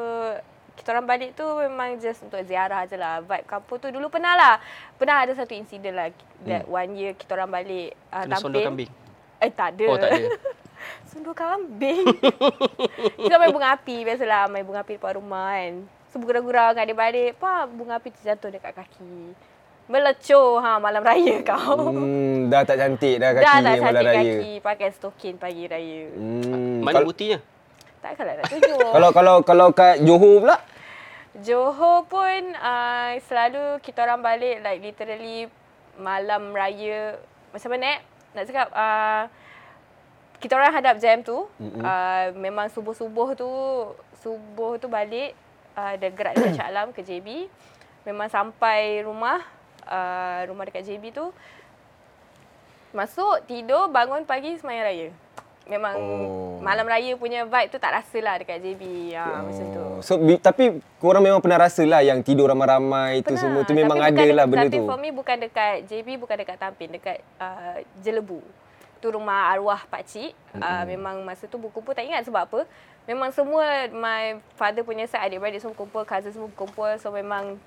kita orang balik tu memang just untuk ziarah je lah. Vibe kampung tu dulu pernah lah. Pernah ada satu insiden lah. That hmm. one year kita orang balik uh, Kena tampil. kambing? Eh tak ada. Oh tak ada. [laughs] Sundur kambing. [laughs] kita main bunga api biasalah. Main bunga api depan rumah kan. So gurau-gurau kan dia balik. Pa bunga api terjatuh dekat kaki. Melecur ha malam raya [laughs] kau. Hmm, dah tak cantik dah kaki dah ni malam raya. Dah tak cantik kaki pakai stokin pagi raya. Hmm, Mana buktinya? Takkanlah nak tunjuk. [laughs] kalau kalau kalau kat Johor pula? Johor pun uh, selalu kita orang balik like literally malam raya macam mana eh? Nak cakap uh, kita orang hadap jam tu mm-hmm. uh, memang subuh-subuh tu subuh tu balik uh, dia gerak dekat Shah Alam ke JB memang sampai rumah uh, rumah dekat JB tu masuk tidur bangun pagi semayang raya memang oh. malam raya punya vibe tu tak rasa lah dekat JB ha, oh. macam tu. So bi- tapi korang memang pernah rasa lah yang tidur ramai-ramai tu semua tu memang tapi ada lah benda tapi tu. Tapi for me bukan dekat JB bukan dekat Tampin dekat uh, Jelebu. Tu rumah arwah pak cik. Mm-hmm. Uh, memang masa tu buku pun tak ingat sebab apa. Memang semua my father punya side adik-beradik semua kumpul, cousin semua kumpul. So memang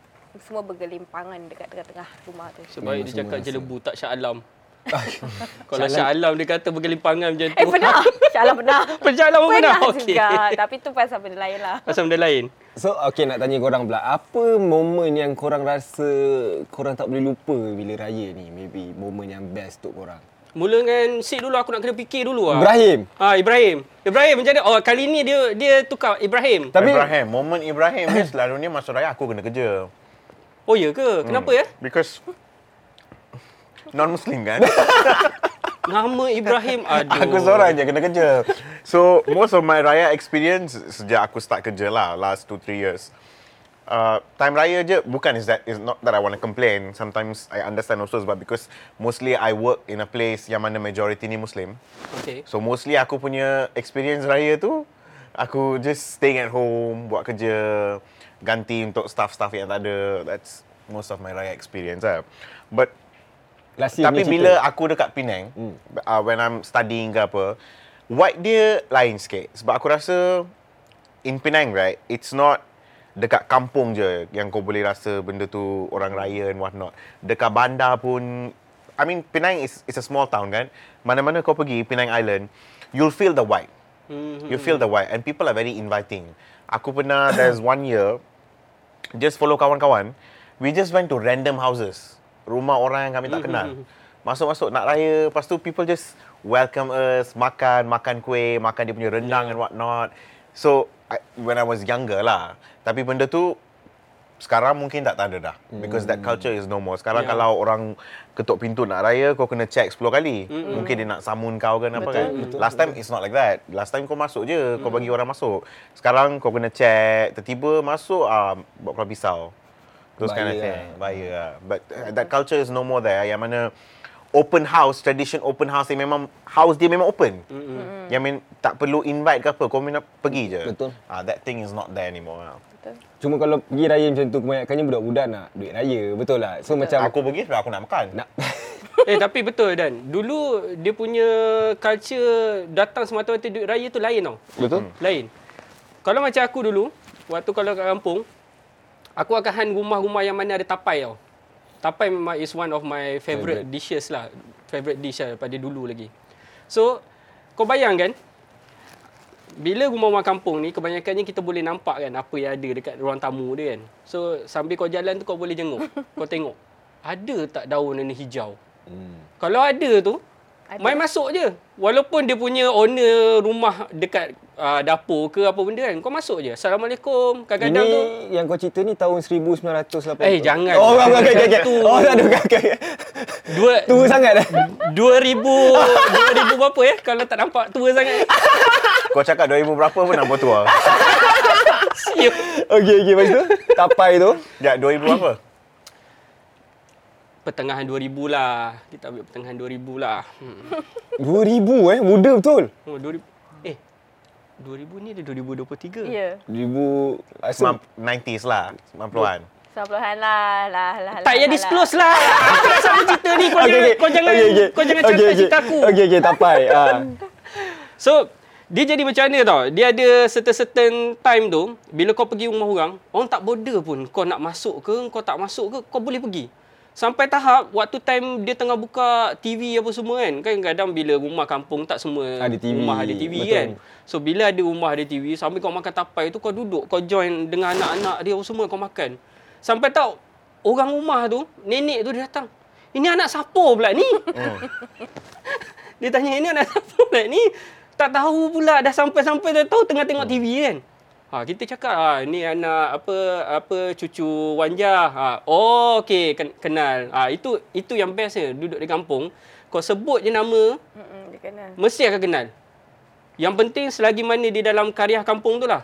semua bergelimpangan dekat tengah-tengah rumah tu. Sebab dia cakap Jelebu tak Syah Alam. [laughs] Kalau Syah Alam dia kata bergelimpangan macam tu. Eh pernah. [laughs] Syah Alam pernah. Syah Alam pun pernah. Pernah okay. juga. [laughs] Tapi tu pasal benda lain lah. Pasal benda lain. So okay nak tanya korang pula. Apa momen yang korang rasa korang tak boleh lupa bila raya ni? Maybe momen yang best untuk korang. Mula dengan Sid dulu aku nak kena fikir dulu lah. Ibrahim. Ah Ibrahim. Ibrahim macam mana? Oh kali ni dia dia tukar Ibrahim. Tapi Ibrahim, momen Ibrahim ni selalunya masa raya aku kena kerja. Oh ya ke? Kenapa hmm. ya? Because non-Muslim kan? [laughs] Nama Ibrahim, aduh. Aku seorang je kena kerja. So, most of my raya experience sejak aku start kerja lah, last 2-3 years. Uh, time raya je, bukan is that is not that I want to complain. Sometimes I understand also sebab because mostly I work in a place yang mana majority ni Muslim. Okay. So, mostly aku punya experience raya tu, aku just staying at home, buat kerja, ganti untuk staff-staff yang tak ada. That's most of my raya experience lah. But Last Tapi bila cerita. aku dekat Penang, hmm. uh, when I'm studying ke apa, vibe dia lain sikit. Sebab aku rasa, in Penang, right, it's not dekat kampung je yang kau boleh rasa benda tu orang raya and what not. Dekat bandar pun, I mean, Penang is is a small town kan. Mana-mana kau pergi, Penang Island, you'll feel the vibe. Mm-hmm. You feel the vibe. And people are very inviting. Aku pernah, there's one year, just follow kawan-kawan, we just went to random houses rumah orang yang kami tak kenal. Masuk-masuk nak raya, lepas tu people just welcome us, makan, makan kuih, makan dia punya rendang and what not. So, I, when I was younger lah. Tapi benda tu, sekarang mungkin tak ada dah. Because that culture is no more. Sekarang yeah. kalau orang ketuk pintu nak raya, kau kena check 10 kali. Mm-hmm. Mungkin dia nak samun kau kan apa kan. Betul. Last time it's not like that. Last time kau masuk je, kau bagi orang masuk. Sekarang kau kena check, tiba-tiba masuk, ah, bawa keluar pisau. Those kind of thing. Lah. Bahaya lah. But uh, that culture is no more there. Yang mana open house, tradition open house yang memang house dia memang open. Mm-hmm. Yang mean, tak perlu invite ke apa, kau nak pergi je. Betul. Ah, uh, that thing is not there anymore. Betul. Cuma kalau pergi raya macam tu, kebanyakannya budak-budak nak duit raya. Betul lah. So betul. macam... Aku pergi sebab aku nak makan. Nak. [laughs] eh tapi betul dan dulu dia punya culture datang semata-mata duit raya tu lain tau. Betul. Hmm. Lain. Kalau macam aku dulu, waktu kalau kat kampung, aku akan hunt rumah-rumah yang mana ada tapai tau. Tapai memang is one of my favourite Favourite. dishes lah. Favourite dish lah daripada dulu lagi. So, kau bayangkan, bila rumah-rumah kampung ni, kebanyakannya kita boleh nampak kan apa yang ada dekat ruang tamu dia kan. So, sambil kau jalan tu kau boleh jenguk. kau tengok, ada tak daun ni hijau? Hmm. Kalau ada tu, Ada. main masuk je. Walaupun dia punya owner rumah dekat uh, dapur ke apa benda kan, kau masuk je. Assalamualaikum. Kadang-kadang Ini tu yang kau cerita ni tahun 1980. Eh, jangan. Oh, okey okey okey. Tu- Oh, aduh okey okey. dua Tua sangat dah. 2000 2000 berapa ya? Kalau tak nampak tua sangat. Kau cakap 2000 berapa pun nampak tua. [laughs] Siap. Okey okey lepas tu tapai tu. Ya, 2000 berapa? Pertengahan 2000 lah. Kita ambil pertengahan 2000 lah. Hmm. [laughs] 2000 eh, muda betul. Oh, 2000. Eh. 2000 ni dah 2023. Ya. 2000 asal 90s lah, 90-an. 90-an lah. lah, lah Tak payah lah, disclose lah. Aku dah sama cerita ni. Kau [laughs] jangan, kau jangan, kau jangan Okey, cakap okey. cerita aku. Okey okey tapai. [laughs] Ah. So, dia jadi macam mana tau? Dia ada certain-certain time tu, bila kau pergi rumah orang, orang tak border pun kau nak masuk ke, kau tak masuk ke, kau boleh pergi. Sampai tahap waktu time dia tengah buka TV apa semua kan. Kan kadang bila rumah kampung tak semua Ada TV. rumah ada TV Betul. kan. So bila ada rumah ada TV, sambil kau makan tapai tu kau duduk, kau join dengan anak-anak dia apa semua kau makan. Sampai tahu orang rumah tu, nenek tu dia datang. Ini anak siapa pula ni? [laughs] Dia tanya ini anak siapa pula ni? Tak tahu pula dah sampai-sampai dah tahu tengah tengok TV kan. Ha, kita cakap ah ni anak apa apa cucu Wanja. Ha, oh okey ken- kenal. Ha, itu itu yang bestnya duduk di kampung. Kau sebut je nama Mm-mm, dia kenal. mesti akan kenal. Yang penting selagi mana di dalam karya kampung tu lah.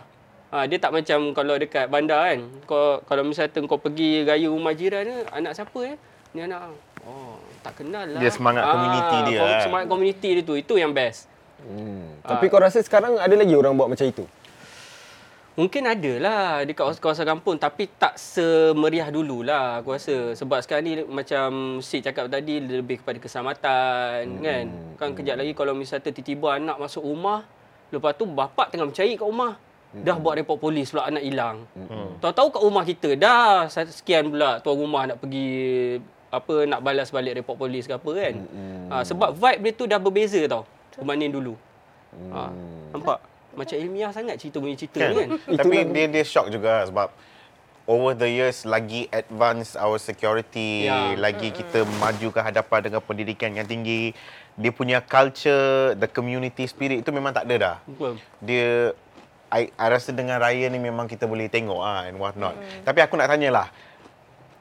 Ha, dia tak macam kalau dekat bandar kan. Kau kalau misalnya kau pergi raya rumah jiran ni, anak siapa eh? Ni anak oh tak kenal lah. Dia semangat community dia, kom- kan? Semangat community dia tu. Itu yang best. Hmm. Ah. Tapi kau rasa sekarang ada lagi orang buat macam itu? Mungkin ada lah di kawasan, kampung tapi tak semeriah dulu lah aku rasa. Sebab sekarang ni macam si cakap tadi lebih kepada keselamatan hmm. kan. Kan kejap lagi kalau misalnya tiba-tiba anak masuk rumah, lepas tu bapak tengah mencari kat rumah. Dah buat report polis pula anak hilang. Hmm. Tahu-tahu kat rumah kita dah sekian pula tuan rumah nak pergi apa nak balas balik report polis ke apa kan. Hmm. Ha, sebab vibe dia tu dah berbeza tau berbanding dulu. Ha, nampak? Macam ilmiah sangat cerita punya cerita kan. Kan? Tapi dia dia shock juga sebab over the years lagi advance our security, Ya. lagi kita maju ke hadapan dengan pendidikan yang tinggi. Dia punya culture, the community spirit itu memang tak ada dah. Betul. Dia I, I rasa dengan raya ni memang kita boleh tengok ah and what not. Tapi aku nak tanyalah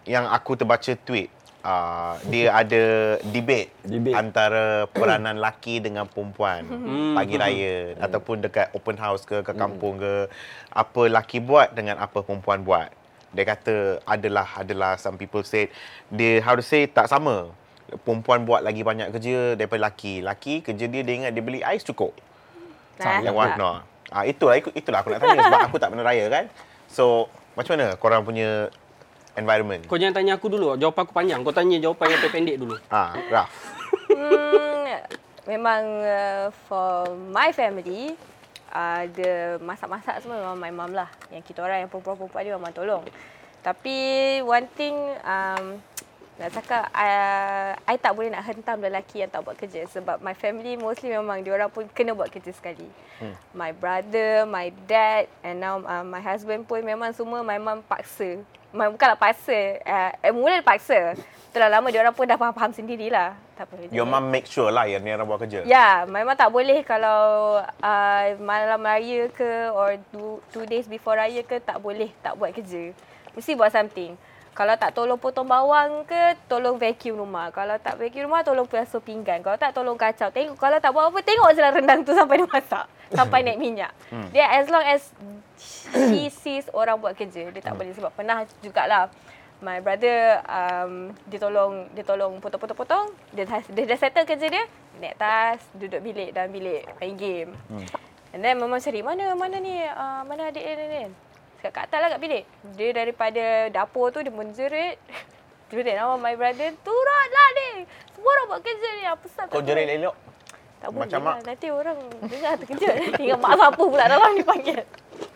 yang aku terbaca tweet uh, dia ada debate, Debate. antara peranan laki dengan perempuan pagi raya ataupun dekat open house ke ke kampung ke apa laki buat dengan apa perempuan buat. Dia kata adalah adalah some people said dia how to say tak sama. Perempuan buat lagi banyak kerja daripada laki. Laki kerja dia dia ingat dia beli ais cukup. Nah, Yang what not. Ah itulah itulah aku nak tanya sebab aku tak pernah raya kan. So macam mana korang punya environment? Kau jangan tanya aku dulu. Jawapan aku panjang. Kau tanya jawapan yang pendek dulu. Ah, Raf. Hmm, memang uh, for my family, uh, the masak-masak semua memang my mum lah. Yang kita orang yang perempuan-perempuan dia memang tolong. Tapi one thing, um, nak cakap, uh, I tak boleh nak hentam lelaki yang tak buat kerja. Sebab my family mostly memang diorang pun kena buat kerja sekali. Hmm. My brother, my dad and now uh, my husband pun memang semua my mum paksa. Bukanlah paksa, uh, eh, mula dia paksa. Setelah lama diorang pun dah faham-faham sendirilah. Tak apa. Your mum make sure lah yang ni orang buat kerja. Ya, memang tak boleh kalau uh, malam raya ke or two, two days before raya ke tak boleh tak buat kerja. Mesti buat something. Kalau tak tolong potong bawang ke, tolong vacuum rumah. Kalau tak vacuum rumah, tolong basuh pinggan. Kalau tak, tolong kacau. Tengok, kalau tak buat apa, tengok je lah rendang tu sampai dia masak. Sampai naik minyak. Dia as long as she sees orang buat kerja, dia tak boleh. Sebab pernah jugalah my brother um, dia tolong dia tolong potong-potong-potong dia, dah- dia dah settle kerja dia naik tas duduk bilik dalam bilik main game hmm. and then mama cari mana mana ni uh, mana adik dia ni kat atas lah kat bilik dia daripada dapur tu dia menjerit [laughs] jerit nama my brother turutlah ni semua orang buat kerja ni apa pasal Kau jerit turut?" elok. tak boleh Macam lah. mak. Nanti orang dengar terkejut. [laughs] Tinggal mak siapa pula dalam dipanggil.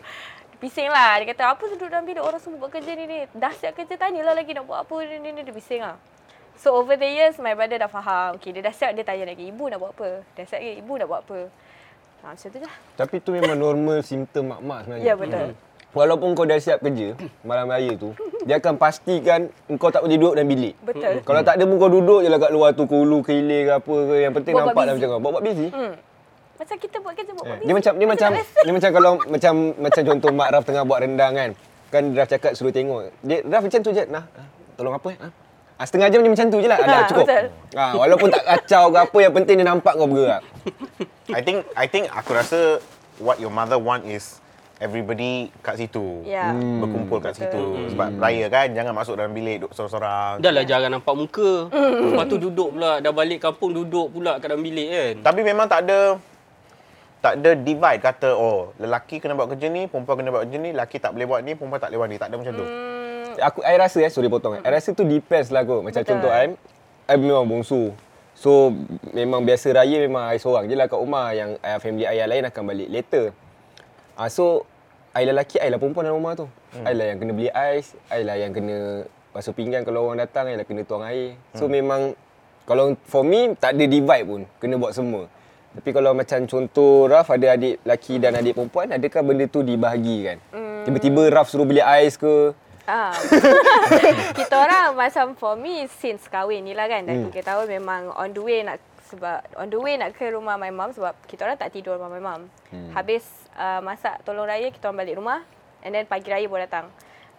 [laughs] Bising lah. Dia kata, apa duduk dalam bilik orang semua buat kerja ni ni. Dah siap kerja, tanyalah lagi nak buat apa ni ni ni. Dia bising lah. So over the years, my brother dah faham. Okay, dia dah siap, dia tanya lagi, ibu nak buat apa? Dah siap ke, ibu nak buat apa? Ha, macam tu je lah. Tapi tu memang normal simptom mak-mak sebenarnya. Ya, betul. Walaupun kau dah siap kerja malam raya tu, dia akan pastikan kau tak boleh duduk dalam bilik. Betul. Kalau tak ada pun kau duduk je lah kat luar tu, kulu, keilir ke apa ke. Yang penting Buat-buat nampak lah busy. macam kau. Buat-buat busy. Hmm. Macam kita buat kerja, buat buat Dia macam dia macam dia macam kalau macam macam contoh Mak Raf tengah buat rendang kan. Kan Raf cakap suruh tengok. Dia Raf macam tu je. Nah, ah, tolong apa eh? Ah. Ah, setengah jam dia macam tu je lah. Dah Ha, cukup. betul. Ah, walaupun tak kacau ke apa yang penting dia nampak kau bergerak. I think I think aku rasa what your mother want is everybody kat situ. Ya. Hmm. Berkumpul kat situ. Sebab raya kan jangan masuk dalam bilik duduk sorang-sorang. Dah lah jarang nampak muka. Lepas tu duduk pula. Dah balik kampung duduk pula kat dalam bilik kan. Tapi memang tak ada tak ada divide kata oh lelaki kena buat kerja ni, perempuan kena buat kerja ni, lelaki tak boleh buat ni, perempuan tak boleh buat ni. Tak ada macam tu. Hmm, Aku I rasa eh sorry potong. I rasa tu depends lah kot. Macam Betul. contoh I I memang bongsu. So memang biasa raya memang I seorang je lah kat rumah yang uh, family ayah lain akan balik later. Ah uh, so I lelaki, I lah perempuan dalam rumah tu. Hmm. I lah yang kena beli ais, I lah yang kena basuh pinggan kalau orang datang, I lah kena tuang air. So Hmm. memang kalau for me tak ada divide pun, kena buat semua. Tapi kalau macam contoh Raf ada adik lelaki dan adik perempuan, adakah benda tu dibahagikan? Hmm. Tiba-tiba Raf suruh beli ais ke? Ah. [laughs] kita orang macam for me since kahwin ni lah kan dah Hmm. 3 tahun memang on the way nak sebab on the way nak ke rumah my mom sebab kita orang tak tidur rumah my mom. Hmm. Habis uh, masak tolong raya kita orang balik rumah and then pagi raya baru datang.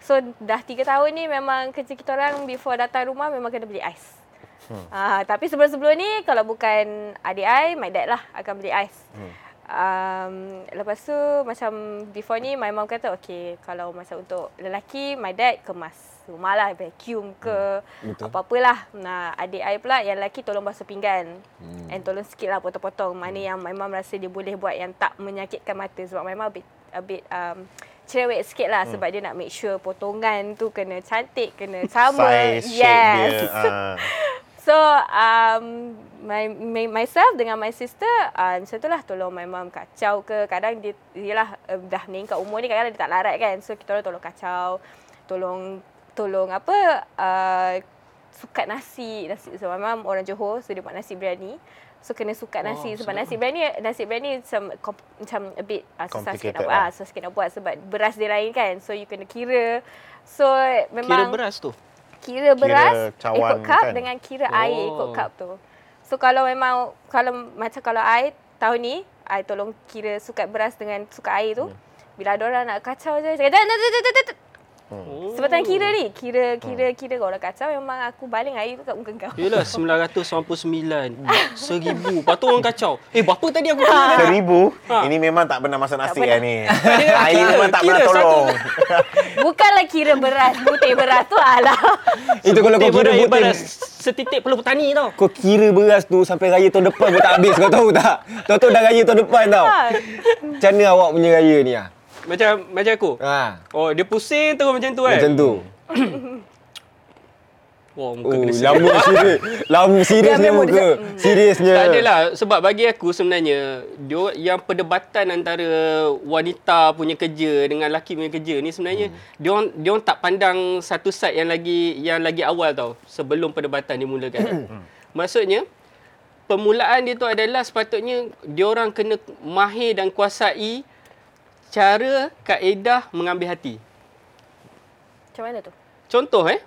So dah 3 tahun ni memang kerja kita orang before datang rumah memang kena beli ais. Hmm. Uh, tapi sebelum-sebelum ni kalau bukan adik I, my dad lah akan beli ais. Hmm. Um, lepas tu macam before ni my mom kata okay kalau macam untuk lelaki my dad kemas rumah lah vacuum ke Betul. apa-apalah. Nah adik I pula yang lelaki tolong basuh pinggan hmm. and tolong sikit lah potong-potong mana yang my mom rasa dia boleh buat yang tak menyakitkan mata sebab my mom a bit, a bit um, cerewet sikit lah hmm. sebab dia nak make sure potongan tu kena cantik, kena sama. Size, shape dia. Uh. [laughs] So um, my, my myself dengan my sister uh, macam tu lah tolong my mom kacau ke kadang dia yelah uh, dah meningkat umur ni kadang-kadang dia tak larat kan so kita orang tolong kacau tolong tolong apa uh, sukat nasi nasi so my mom orang Johor so dia buat nasi biryani so kena sukat Oh, nasi sebab sedap. nasi biryani nasi biryani macam kom- macam a bit uh, susah sikit nak buat lah. ah susah sikit nak buat sebab beras dia lain kan so you kena kira so Kira memang beras tu. kira beras cawan ikut cup kan? dengan kira Oh. air ikut cup tu. So kalau memang kalau macam kalau I tahun ni I tolong kira sukat beras dengan sukat air tu. Hmm. Bila ada orang nak kacau je cakap "Jangan, jangan, jangan, jangan, jangan." Oh. Sebatan kira ni, kira kira kira kalau kacau memang aku baling air tu kat muka kau. Yelah 999 [laughs] Seribu Lepas tu orang kacau Eh berapa tadi aku kena tadi? Seribu, Ha. ini memang tak pernah masak nasi kan ni. [laughs] Air kira- memang tak pernah tolong. [laughs] Bukanlah kira beras, butir beras tu alah. Itu kalau kau kira beras butir Setitik perlu petani tau Kau kira beras tu sampai raya tahun depan pun tak habis kau tahu tak? Tahu-tahu dah raya tahun depan tau. Ha. Macam mana awak punya raya ni ah? Macam macam aku Ha. Oh dia pusing terus macam tu kan Macam tu. [coughs] Wah muka Oh, kena lama [coughs] serius. Lama seriusnya muka. Seriusnya. Tak adalah sebab bagi aku sebenarnya dia yang perdebatan antara wanita punya kerja dengan lelaki punya kerja ni sebenarnya hmm. dia orang dia orang tak pandang satu side yang lagi yang lagi awal tau sebelum perdebatan dimulakan. [coughs] Maksudnya permulaan dia tu adalah sepatutnya dia orang kena mahir dan kuasai cara kaedah mengambil hati. Macam mana tu? Contoh eh,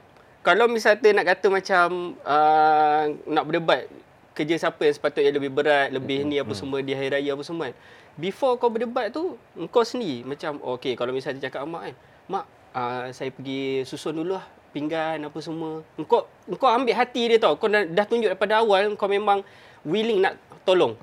kalau misalnya nak kata macam uh, nak berdebat kerja siapa yang sepatutnya lebih berat, lebih ni apa semua di hari raya apa semua kan. Before kau berdebat tu, kau sendiri macam oh, okay kalau misalnya cakap dengan mak kan, mak uh, saya pergi susun dulu lah pinggan apa semua. Engkau engkau ambil hati dia tau. Kau dah, dah tunjuk daripada awal kau memang willing nak tolong.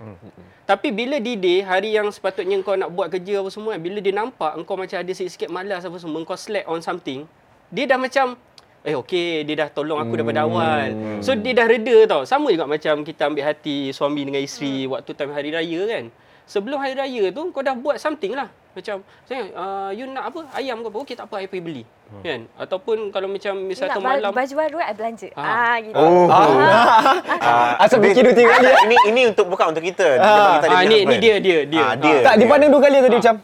Tapi bila di day, hari yang sepatutnya kau nak buat kerja apa semua, kan, bila dia nampak engkau macam ada sikit-sikit malas apa semua, kau slack on something, dia dah macam, eh okey, dia dah tolong aku daripada awal. So dia dah reda tau. Sama juga macam kita ambil hati suami dengan isteri waktu time hari raya kan. Sebelum hari raya tu, kau dah buat something lah. Macam, saya, uh, you nak apa? Ayam ke apa? Okey, tak apa, I pergi beli. Kan? Ataupun kalau macam misalnya ba- malam... baju baru I belanja. Ah. Ah, gitu. Oh. Ah, Asal This- fikir dua tiga kali. ini ini untuk bukan untuk kita. Dia Ah. bagi tadi Ah, ni, ni dia, dia, dia. Ah, dia. Tak, dia pandang dua kali tadi macam.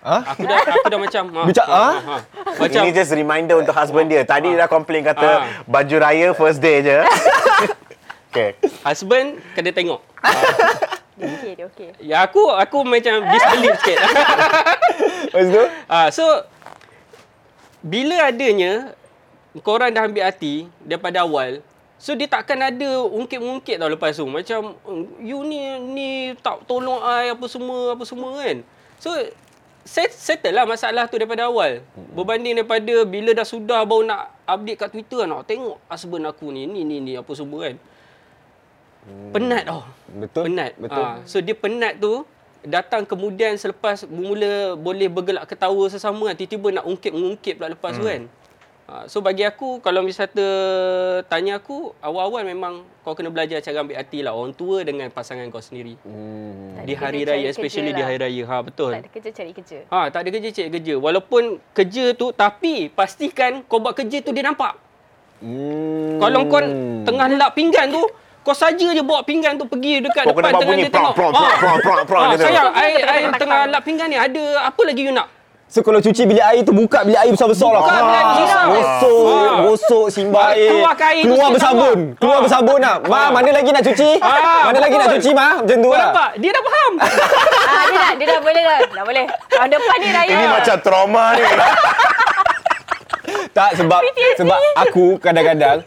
Ha? Aku dah aku dah macam ha, Bicara- ha, ha? ha, ha. Macam Ini just reminder untuk husband dia. Tadi dia dah complain kata Ah. baju raya first day je. [laughs] okay. husband kena tengok. Dia okey, dia okey. Ya aku aku macam disbelief sikit. [laughs] Lepas tu? Ah, so bila adanya korang dah ambil hati daripada awal, so dia takkan ada ungkit-ungkit tau lepas tu. Macam you ni ni tak tolong I apa semua apa semua kan. So set, settle lah masalah tu daripada awal. Berbanding daripada bila dah sudah baru nak update kat Twitter nak tengok husband aku ni ni ni ni apa semua kan. Penat tau. Betul. Penat. Betul. Ah, so dia penat tu datang kemudian selepas mula boleh bergelak ketawa sesama kan tiba-tiba nak ungkit-ungkit pula lepas tu kan. Ah, so bagi aku kalau misalnya tanya aku awal-awal memang kau kena belajar cara ambil hati lah orang tua dengan pasangan kau sendiri. Hmm. Tak Di hari raya kerja especially di lah. hari raya. Ha betul. Tak ada kerja, cari kerja. Ha tak ada kerja cari kerja. Walaupun kerja tu tapi pastikan kau buat kerja tu dia nampak. Hmm. Kalau kau tengah lap pinggan tu, kau saja je bawa pinggan tu pergi dekat Kau depan tengah bunyi dia tengok. prong, prong, Ah. prong, Ah, sayang, Tekan-tekan. tengah lap pinggan ni ada apa lagi you nak? So kalau cuci bilik air tu buka bilik air besar-besar lah. Buka bilik air besar. Gosok, Ah. gosok simba Ah, air. keluarkan air Keluar bersabun. sama. Keluar Ah. bersabun lah. Ma, Ah. mana lagi nak cuci? Ah, mana lagi nak cuci, Ma? Macam tu lah. nampak? Dia dah faham. [laughs] ah, dia dah, dia dah boleh dah. Dah boleh. Tahun depan ni raya. Ini macam trauma ni. Tak sebab sebab aku kadang-kadang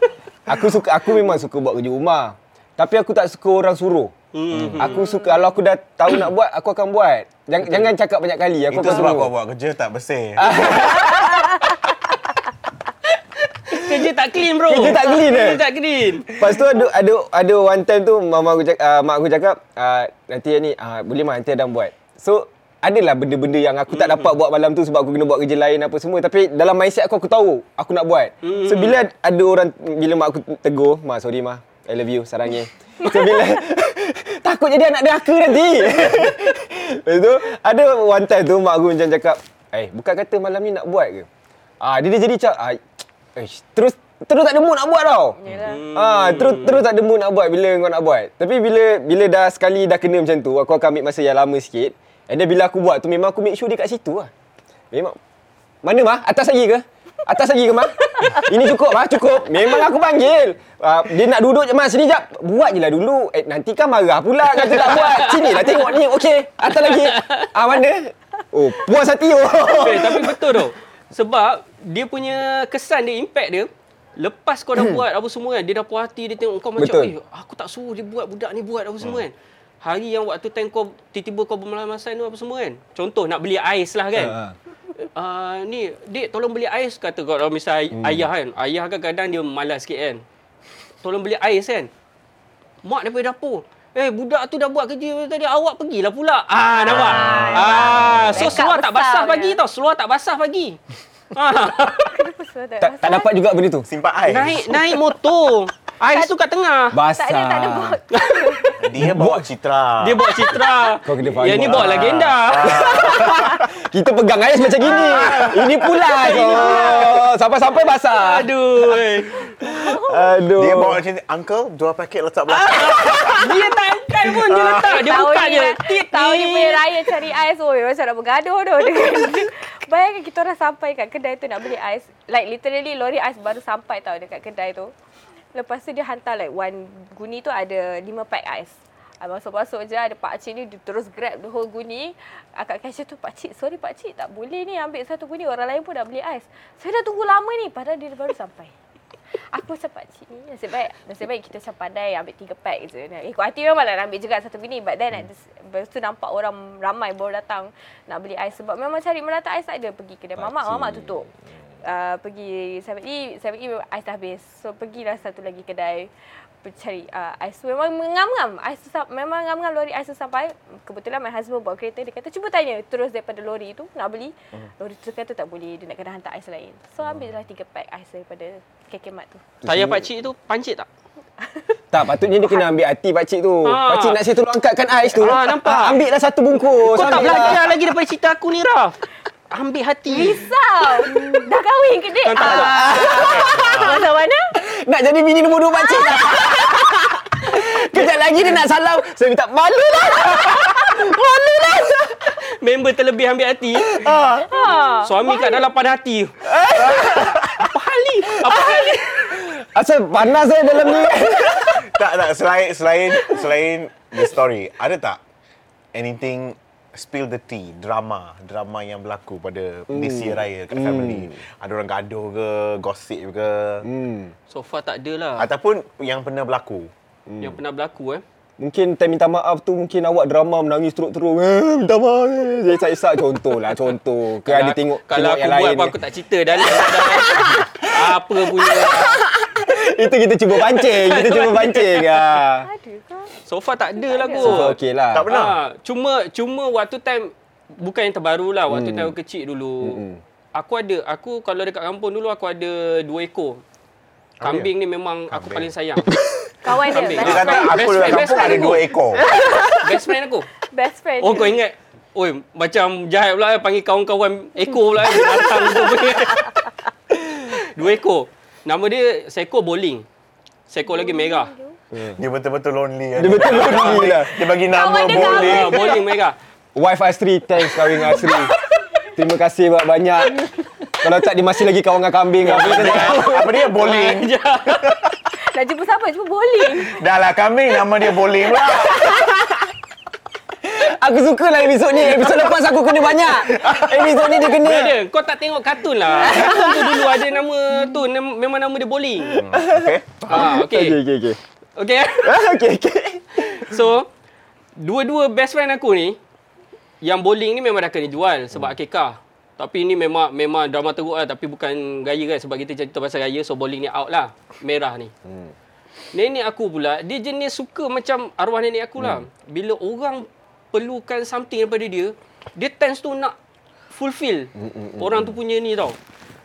aku suka aku memang suka buat kerja rumah. Tapi aku tak suka orang suruh. Hmm. Aku suka kalau aku dah tahu nak buat, aku akan buat. Jangan, jangan cakap banyak kali. Aku Itu sebab suruh. kau buat kerja tak bersih. [laughs] Kerja tak clean bro. Kerja tak clean, eh? Kerja tak clean. Lepas tu ada ada ada one time tu mama aku cakap, uh, mak aku cakap uh, nanti ni uh, boleh mah nanti Adam buat. So adalah benda-benda yang aku tak dapat buat malam tu sebab aku kena buat kerja lain apa semua tapi dalam mindset aku aku tahu aku nak buat. So bila ada orang bila mak aku tegur, "Ma, sorry ma. I love you sarangnya." So bila [laughs] takut jadi anak derhaka nanti. [laughs] Lepas tu ada one time tu mak aku macam cakap, "Eh, bukan kata malam ni nak buat ke?" Ah, dia, dia jadi cak, ah, eh, terus terus tak ada mood nak buat tau. Yelah. Ah, terus terus tak ada mood nak buat bila kau nak buat. Tapi bila bila dah sekali dah kena macam tu, aku akan ambil masa yang lama sikit. And then bila aku buat tu memang aku make sure dia kat situ lah. Memang mana mah? Atas lagi ke? Atas lagi ke mah? Ini cukup mah? Cukup. Memang aku panggil. Uh, dia nak duduk je mah sini jap. Buat je lah dulu. Eh nanti kan marah pula kata tak buat. Sini lah tengok ni. Okey. Atas lagi. Ah mana? Oh, puas hati oh. Okay, tapi betul tau. Sebab dia punya kesan dia, impact dia, lepas kau dah buat apa semua kan, dia dah puas hati, dia tengok kau macam, Betul. eh, aku tak suruh dia buat, budak ni buat apa semua kan. Hari yang waktu time kau, tiba-tiba kau bermalam-masan tu apa semua kan. Contoh, nak beli ais lah kan. Ha. Uh, ni, dik tolong beli ais kata kau kalau misal hmm. ayah kan. Ayah kadang-kadang dia malas sikit kan. Tolong beli ais kan. Mak daripada dapur. Eh budak tu dah buat kerja tadi awak pergilah pula. Ah nampak. Ah, so Backup seluar tak basah pagi tau. Seluar tak basah pagi. [laughs] ah, Kenapa suara tak tak, tak dapat juga benda tu. Simpan air. naik naik motor. [laughs] Ais tu kat tengah. Basah. Tak ada, tak ada bot. [laughs] Dia bawa citra. Dia bawa citra. Kau kena faham. Yang ni bawa legenda. [laughs] Kita pegang ais macam gini. Ini pula. Oh, sampai-sampai basah. Aduh. eh. Aduh. Dia bawa macam ni, Uncle, dua paket letak belakang. [laughs] Dia tak angkat pun dia letak. Dia buka je. Tit, Tahun ni punya raya cari ais. Oi, macam nak bergaduh tu. Bayangkan kita orang sampai kat kedai tu nak beli ais. Like literally lori ais baru sampai tau dekat kedai tu. Lepas tu dia hantar like one guni tu ada lima pack ais. Ah, Masuk-masuk je ada pak cik ni dia terus grab the whole guni. Akak cashier tu pak cik, sorry pak cik tak boleh ni ambil satu guni orang lain pun dah beli ais. Saya dah tunggu lama ni padahal dia baru sampai. [laughs] Aku macam pakcik ni Nasib baik Nasib baik kita macam pandai Ambil tiga pack je Eh kuat hati memang lah nak ambil juga satu bini But then hmm. Lepas tu nampak orang ramai baru datang Nak beli ais Sebab memang cari merata ais tak ada Pergi kedai mamak Mamak tutup uh, Pergi 7E 7E ais dah habis So pergilah satu lagi kedai cari uh, ais tu memang mengam-ngam ais tu sam- memang ngam-ngam lori ais tu sampai kebetulan my husband bawa kereta dia kata cuba tanya terus daripada lori tu nak beli lori tu kata tak boleh dia nak kena hantar ais lain so ambil lah tiga pack ais daripada KK Mat tu Saya pakcik tu pancit tak? [laughs] Tak, patutnya dia kena ambil hati pakcik tu. Ah. Pakcik nak saya tolong angkatkan ais tu. Ah, nampak? Ah, ambil lah satu bungkus. Kau tak ambil lah. belajar lagi daripada cerita aku ni, Raf. [laughs] Ambil hati. Risau [laughs] Dah kahwin ke dek? Tak, tak, tak. Macam mana? Nak jadi bini nombor dua pakcik tak? [laughs] Kejap lagi dia nak salam. Saya minta malu lah. [laughs] malu lah. member terlebih ambil hati. Ha. Suami kat dalam pada hati. Apa hal ni? Apa hal ni? Asal panas saya dalam ni. tak tak selain selain selain the story, ada tak anything spill the tea, drama, drama yang berlaku pada this year raya kat family. Ada orang gaduh ke, gossip ke Hmm. So far tak ada lah. ataupun yang pernah berlaku. Yang pernah berlaku eh. Mungkin time minta maaf tu mungkin awak drama menangis teruk-teruk. Eh, minta maaf. eh. Saya [laughs] isak-isak contoh lah, contoh. Ke ada Kalau- tengok Kalau tengok aku yang buat lain. pun ni. aku tak cerita dah. [laughs] Apa punya. Itu kita cuba pancing, kita cuba pancing. Ah. Ada ke? So far tak ada lah kot. So far okey lah. Tak pernah? Ah, cuma cuma waktu time bukan yang terbaru lah. Waktu Hmm. time aku kecil dulu. Mm-mm. Aku ada aku kalau dekat kampung dulu aku ada dua ekor. Kambing ni memang aku Kambing. paling sayang. [laughs] Kawan dia. Kambing. Dia kata aku dekat best kampung friend ada aku. dua ekor. [laughs] Best friend aku. Best friend. Oh kau ingat? Oi, macam jahat pula eh, panggil kawan-kawan ekor pula. [laughs] Datang tu punya. Dua ekor. Nama dia seekor bowling. Seekor lagi merah. Dia betul-betul lonely. Dia betul-betul ni [laughs] lah. Dia bagi nama Kawan dia boleh. Ah, bowling merah. Wife Asri, thanks kahwin dengan Asri. Terima kasih banyak-banyak. Kalau tak dia masih lagi kawan dengan kambing apa kita tak tahu. Apa dia bowling? Nak jumpa siapa? Jumpa bowling. Dah lah kambing nama dia bowling pula. [laughs] Aku suka lah episod ni. Episod lepas aku kena banyak. Episod ni dia kena. Brother, kau tak tengok kartun lah. Kartun tu dulu ada nama tu, nam- memang nama dia bowling. Okey. Ah, Okey, okey. okey, okey. Okey. Okey, okey. So, dua-dua best friend aku ni, yang bowling ni memang dah kena jual sebab akikah. Tapi ni memang memang drama teruk lah. Tapi bukan gaya kan. Sebab kita cerita pasal gaya. So, bowling ni out lah. Merah ni. Hmm. Nenek aku pula, dia jenis suka macam arwah nenek aku lah. Bila orang perlukan something daripada dia, dia tends to nak fulfill orang tu punya ni tau.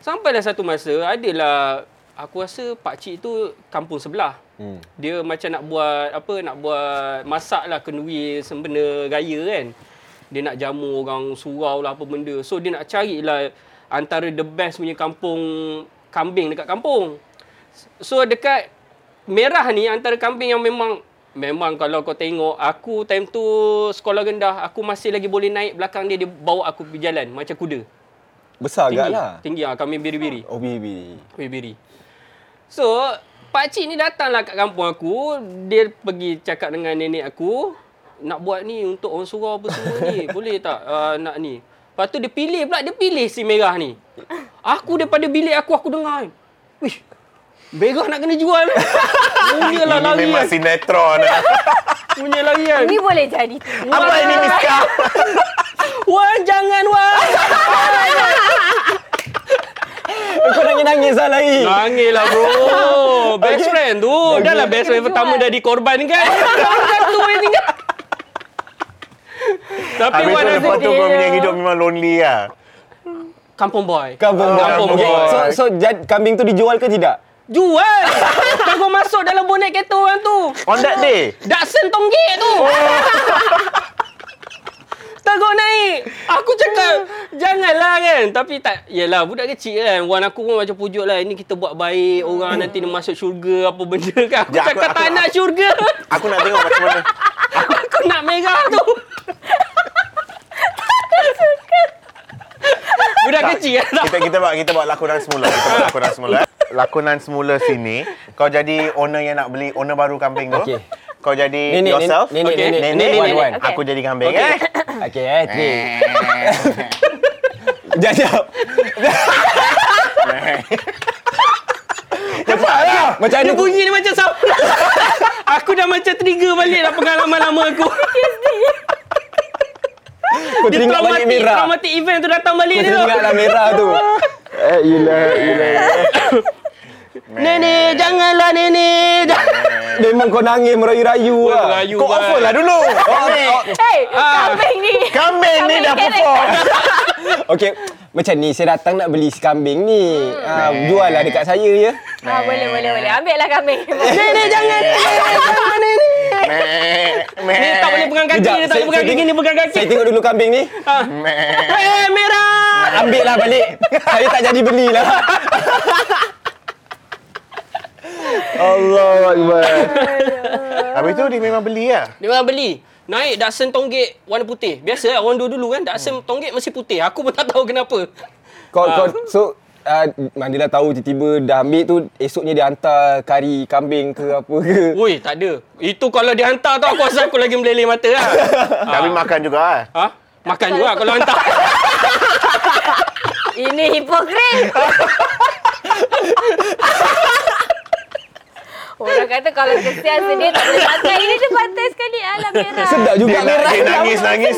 Sampailah satu masa, adalah aku rasa pak cik tu kampung sebelah. Hmm. Dia macam nak buat apa nak buat masak lah kenduri sembena raya kan. Dia nak jamu orang surau lah apa benda. So dia nak carilah antara the best punya kampung kambing dekat kampung. So dekat merah ni antara kambing yang memang memang kalau kau tengok aku time tu sekolah rendah aku masih lagi boleh naik belakang dia dia bawa aku pergi jalan macam kuda. Besar agak Tinggi. Tinggi ah kambing biri-biri. Oh, bibi. Biri-biri. So, pak cik ni datanglah kat kampung aku, dia pergi cakap dengan nenek aku, nak buat ni untuk orang surau apa semua ni. [laughs] Boleh tak uh, nak ni? Lepas tu dia pilih pula, dia pilih si merah ni. Aku daripada bilik aku, aku dengar. Wih, merah nak kena jual. [laughs] Punyalah Ini lari memang kan. sinetron. [laughs] Punya lari kan. Ini boleh jadi. Apa ini Miska? [laughs] Wan, jangan Wan. Kau nangis-nangis lah lagi. Nangis lah bro. Best friend tu. Dah lah best friend pertama dah dikorban kan. Satu yang tinggal. Tapi Habis Wan tu lepas tu kau punya hidup memang lonely lah. kampung boy. Kampung boy. Kampung Okay, boy. So, so jad, kambing tu dijual ke tidak? Jual. [laughs] Kau masuk dalam bonet kereta orang tu. On that day. Daksen tonggik tu. [laughs] Teruk naik. Aku cakap, janganlah kan. Tapi tak, yelah budak kecil kan. Wan aku pun macam pujuk lah. Ini kita buat baik. Orang nanti dia masuk syurga apa benda kan. Aku Ya, aku- cakap aku- tak nak syurga. Aku nak tengok macam mana. [laughs] aku nak merah tu. Budak Tak, kecil kan. Kita kita buat kita buat lakonan semula. Kita buat lakonan semula. Lakonan semula sini, kau jadi owner yang nak beli owner baru kambing tu. Okey. Kau jadi Nenek, yourself. nenek, Okey. nenek, Nenek, nenek, Wan, Wan. Okey. Aku jadi kambing Okey. eh. Okey, eh, three. [laughs] Jap, jap. Cepatlah. Macam Dia bunyi dia macam sap. [laughs] aku dah macam trigger balik lah pengalaman lama aku. Kau Dia teringat balik traumatic, merah. traumatic event tu datang balik Kau dia tu. teringat lah merah tu. [laughs] Eh, ilah, ilah. [coughs] Nenek, janganlah nenek. [coughs] Memang kau nangis merayu-rayu Kau lah. merayu. Kau offer lah dulu. [coughs] Hey, Ah. kambing ni. Kambing ni dah perform. Okey, macam ni saya datang nak beli si kambing ni. Ah, jual lah dekat saya ya. Ah, boleh, boleh, boleh. Ambil lah kambing. [laughs] Nenek, jangan nenek. Jangan nenek. Meh. Dia tak boleh pegang kaki, Kejap, dia tak boleh pegang tengok- dia pegang kaki. Saya tengok dulu kambing ni. Meh. Eh, merah. Ambil lah balik. saya tak jadi belilah. Allah Akbar. [laughs] Habis tu dia memang beli lah. Dia memang beli. Naik Datsun tonggek warna putih. Biasa lah orang dulu kan Datsun tonggek mesti putih. Aku pun tak tahu kenapa. Kau, Ah. kau, so, uh, Mandela tahu tiba-tiba dah ambil tu, esoknya dia hantar kari kambing ke apa ke. [laughs] Oi, tak ada. Itu kalau dia hantar tu aku rasa aku lagi meleleh mata lah. [laughs] Tapi makan juga ah. Ha? Makan juga kalau hantar. [laughs] Ini hipokrit. Orang kata kalau kesian sedih tak boleh makan. Ini dia pantai sekali. Alah merah. Sedap juga Dia, merah. dia nangis nangis.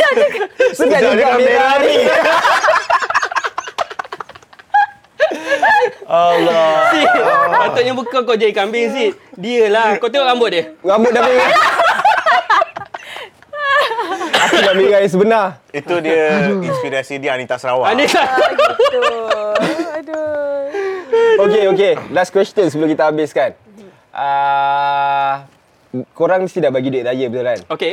Sedap juga merah ni. Allah. Si, patutnya bukan kau jadi kambing si. Dia lah. Kau tengok rambut dia. Rambut dah merah. Aku dah merah yang sebenar. Itu dia inspirasi dia Anita Sarawak. Ah, ni lah. Oh, gitu. Aduh. Okay, okay. Last question sebelum kita habiskan. Uh, korang mesti dah bagi duit raya betul kan? Okey.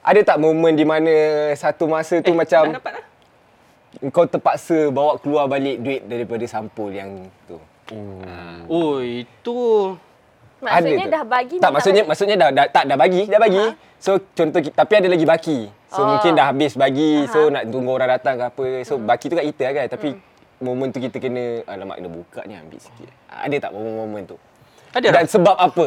Ada tak momen di mana satu masa tu Eh, macam Dah dapat dah. Kau terpaksa bawa keluar balik duit daripada sampul yang tu? Oh, itu... Maksudnya tu? dah bagi Tak maksudnya balik. maksudnya dah, dah tak dah bagi, dah bagi. So contoh tapi ada lagi baki. So Oh. mungkin dah habis bagi. So Aha. nak tunggu orang datang ke apa. So Hmm. baki tu kat kita kan. Tapi momen tu kita kena alamak kena buka ni ambil sikit. Ada tak momen-momen tu? Ada Dan tak? sebab apa?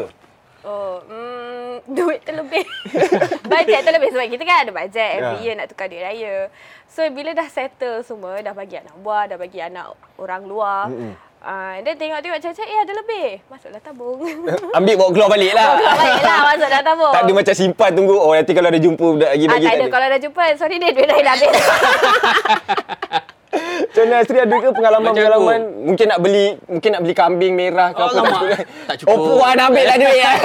Oh, mm, [laughs] duit terlebih. [laughs] bajet terlebih sebab kita kan ada bajet every Ya. year nak tukar duit raya. So bila dah settle semua, dah bagi anak buah, dah bagi anak orang luar. Mm-mm. Ah, dan tengok-tengok macam-macam, eh ada lebih. Masuklah tabung. [laughs] Ambil bawa keluar balik lah. Keluar balik lah, masuk dalam tabung. tak ada macam simpan tunggu. Oh nanti kalau ada jumpa budak lagi Ah, tak ada. Kalau dah jumpa, sorry dia duit dah habis. Macam mana Astri ada ke pengalaman-pengalaman mungkin nak beli mungkin nak beli kambing merah ke apa Alamak, cukup. tak cukup. Oh puan ambil lah duit ya. [laughs]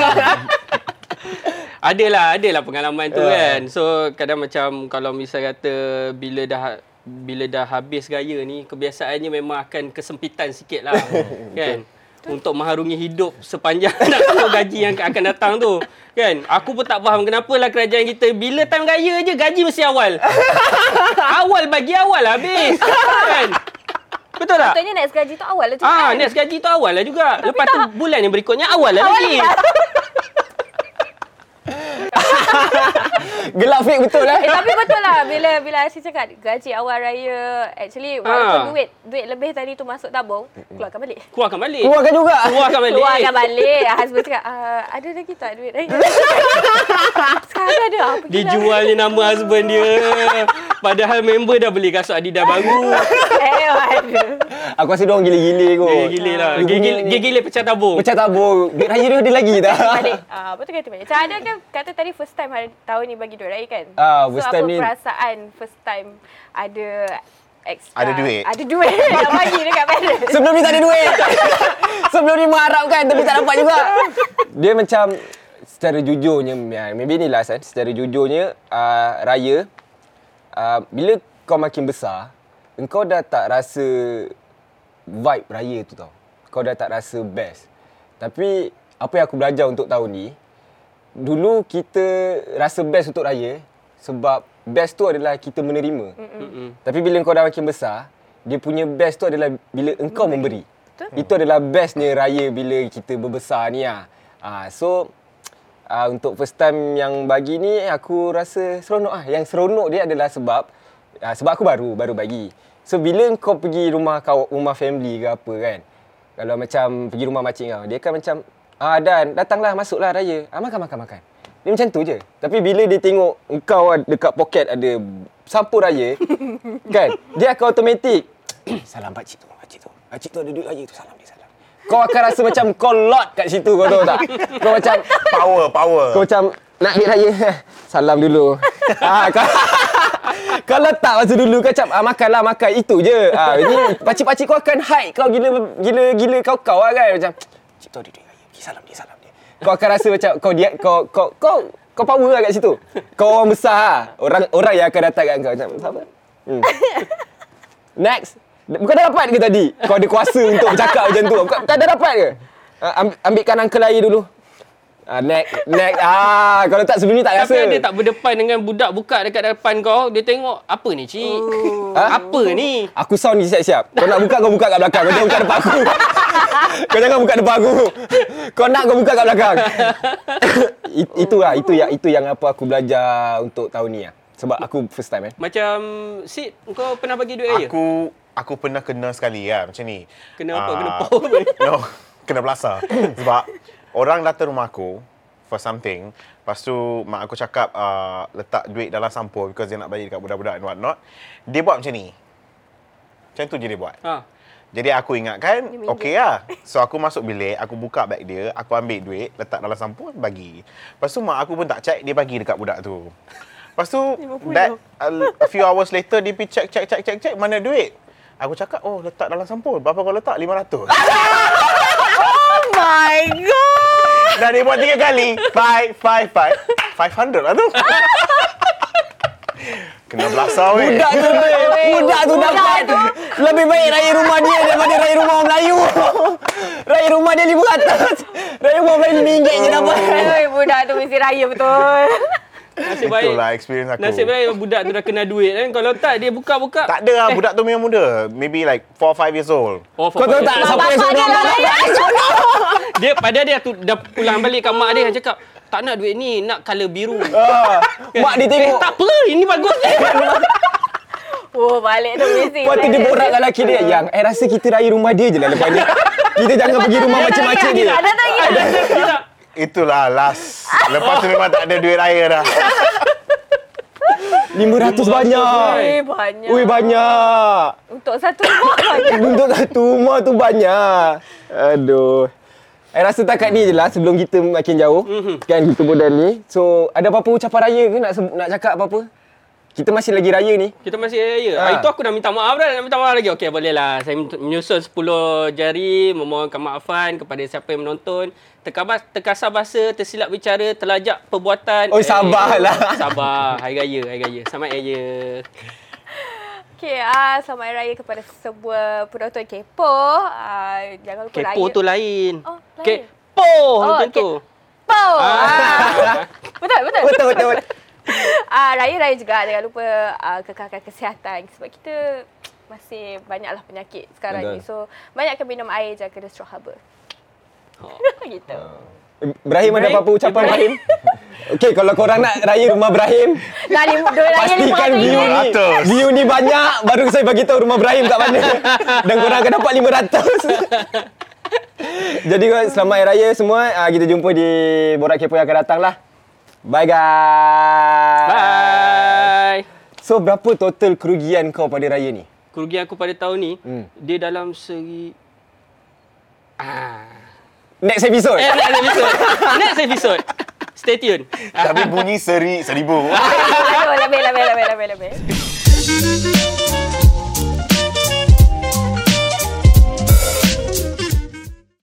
Adalah, adalah pengalaman tu Ya. kan. So kadang macam kalau misal kata bila dah bila dah habis gaya ni kebiasaannya memang akan kesempitan sikit lah [laughs] kan. Untuk mengharungi hidup sepanjang [laughs] nak tunggu gaji yang akan datang tu. Kan? Aku pun tak faham kenapa lah kerajaan kita bila time gaya je gaji mesti awal. [laughs] awal bagi awal habis. Kan? Betul tak? Contohnya next gaji tu awal lah tu Ah, kan? next gaji tu awal lah juga. Lepas tu bulan yang berikutnya awal lah Awal lagi. lagi. [laughs] Gelap fake betul eh. Eh tapi betul lah bila bila Asyik cakap gaji awal raya actually walaupun Ah. duit duit lebih tadi tu masuk tabung keluarkan balik. Keluarkan balik. Keluarkan juga. Keluarkan balik. Keluarkan balik. Husband cakap, ah, ada lagi tak duit raya? [laughs] Sekarang ada. Ah, Dia lah. jual ni nama husband dia. [laughs] Padahal member dah beli kasut Adidas baru. Eh, [laughs] waduh. Aku rasa dia orang gila-gila kot. Gila-gila lah. Gigil pecah tabung. Macam tabung. Duit raya dia ada lagi tak? balik. [laughs] Ah, betul kata balik. Macam ada kan kata tadi first time hari, tahun ni bagi duit raya kan? Ah, so, first apa time ni- perasaan first time ada extra. Ada duit. Ada duit [laughs] nak bagi dekat parents. Sebelum ni tak ada duit. Sebelum ni mengharapkan tapi tak dapat juga. Dia macam secara jujurnya, ya, maybe ni last kan. Secara jujurnya, uh, raya, uh, bila kau makin besar, engkau dah tak rasa vibe raya tu tau. Kau dah tak rasa best. Tapi apa yang aku belajar untuk tahun ni, dulu kita rasa best untuk raya sebab best tu adalah kita menerima. Mm-mm. Tapi bila kau dah makin besar, dia punya best tu adalah bila engkau memberi. Betul. Itu adalah bestnya raya bila kita berbesar ni ah. Ah so ah, untuk first time yang bagi ni aku rasa seronok ah. Yang seronok dia adalah sebab ah, sebab aku baru baru bagi. So bila kau pergi rumah kau rumah family ke apa kan. Kalau macam pergi rumah makcik kau, dia kan macam ah dan datanglah masuklah raya. Ah makan makan makan. Dia macam tu je. Tapi bila dia tengok engkau ada- dekat poket ada sampul raya, [laughs] kan? Dia akan automatik. [clears throat] salam pakcik tu, pakcik tu. Pakcik tu ada duit raya tu, salam dia, salam. Kau akan rasa macam kau lot kat situ, kau tahu tak? Kau macam, Power, power. kau macam nak duit raya. salam dulu. ah, kau, [laughs] kau letak masa dulu kau macam ah, makanlah makan itu je. Ah ini pakcik-pakcik kau akan hide kau gila gila gila kau kau lah kan macam cik tu ada duit raya. Pergi salam dia salam dia. Kau akan rasa macam kau dia kau kau kau kau power lah kat situ. Kau orang besar lah. Orang orang yang akan datang kat kau macam sabar. Hmm. [laughs] Next. Bukan dah dapat ke tadi? Kau ada kuasa untuk bercakap macam tu. Kau tak ada dapat ke? Ah, ambil, ambilkan uncle air dulu. Ah, next, next. Ah, kalau tak sebelum ni tak rasa. Tapi dia tak berdepan dengan budak buka dekat depan kau. Dia tengok, apa ni cik? Ha? Apa ni? Aku sound ni siap-siap. Kau nak buka, kau buka kat belakang. Kau jangan buka depan aku. kau jangan buka depan aku. Kau nak, kau buka kat belakang. [laughs] It, itulah, itu yang itu yang apa aku belajar untuk tahun ni lah. Sebab aku first time eh. Macam, Sid, kau pernah bagi duit raya? Aku aku pernah kena sekali lah macam ni. Kena apa? Ah, Kena power apa? [laughs] No, kena belasah. Sebab orang datang rumah aku for something. Lepas tu mak aku cakap uh, letak duit dalam sampul because dia nak bagi dekat budak-budak and what not. Dia buat macam ni. Macam tu je dia buat. Ha. Jadi aku ingatkan, RM5. okey lah. So aku masuk bilik, aku buka beg dia, aku ambil duit, letak dalam sampul, bagi. Lepas tu mak aku pun tak check, dia bagi dekat budak tu. Lepas tu, that, uh, a few hours later, dia pergi check, check, check, check, check, mana duit? Aku cakap, oh letak dalam sampul. Berapa kau letak? 500. [laughs] Oh my god. Dah dia buat tiga kali. Five, five, five. 500 lah tu. Kena belasah weh. Budak tu, budak tu dapat. Lebih baik raya rumah dia daripada raya rumah orang Melayu. raya rumah dia RM500. Raya rumah Melayu RM5 je dapat. Budak tu mesti raya betul. Nasib baik. Itulah experience aku. Nasib baik budak tu dah kena duit kan. Kalau tak, dia buka-buka. Tak ada lah, budak tu memang muda. Maybe like 4 5 years old. Oh, Kau tahu tak siapa yang Bapak dia lah [laughs] raya. Dia pada dia tu dah pulang balik kat mak dia cakap, tak nak duit ni, nak colour biru. Ah, Mak dia Eh, tengok. tak apa, ini bagus. [laughs] Oh, balik tu mesti. Lepas tu dia borak dengan lelaki dia. Yang, eh rasa kita raya rumah dia je lah lepas ni. Kita jangan pergi rumah macam-macam dia. Ada tak lagi? Itulah last. Lepas tu memang tak ada duit raya dah. 500 banyak. Eh, banyak. Ui banyak. Untuk satu rumah banyak. [laughs] Untuk satu rumah tu banyak. Aduh. I rasa takat ni je lah sebelum kita makin jauh. Mhm. Kan kita bodal ni. So, ada apa-apa ucapan raya ke nak nak cakap apa-apa? Kita masih lagi raya ni. Kita masih raya. Ha. Ha. Itu aku dah minta maaf dah. Nak minta maaf lagi. Okey, boleh lah. Saya menyusun 10 jari. Memohon kemaafan kepada siapa yang menonton. Terkabas, terkasar bahasa, tersilap bicara, terlajak perbuatan. Oh, sabarlah. [laughs] sabar. Hari Raya, Hari Raya. Selamat Hari Raya. Okey, ah selamat Hari raya kepada semua penonton Kepo. Ah jangan lupa raya. Kepo tu lain. Oh, lain. Kepo macam tu. Kepo. Ah. betul, betul. Betul, betul, betul. Ah raya-raya juga jangan lupa ah, kekalkan kesihatan sebab kita masih banyaklah penyakit sekarang Betul. ni. So, banyakkan minum air jaga kolesterol haba. Oh. [laughs] gitu. Ibrahim ada apa-apa ucapan Ibrahim? Okey, kalau korang nak raya rumah Ibrahim, lima pastikan view ni, view ni banyak baru saya bagi tahu rumah Ibrahim kat mana. Dan korang akan dapat 500. Jadi selamat Hari Raya semua. Kita jumpa di Borak Kepo yang akan datang lah. Bye guys. Bye. So berapa total kerugian kau pada raya ni? Kerugian aku pada tahun ni, Hmm. dia dalam segi... Ah. Next episode. Eh, next episode. next episode. Stay tune. Tapi bunyi seri seribu. Aduh, [laughs] lebih, lebih, lebih, lebih, lebih.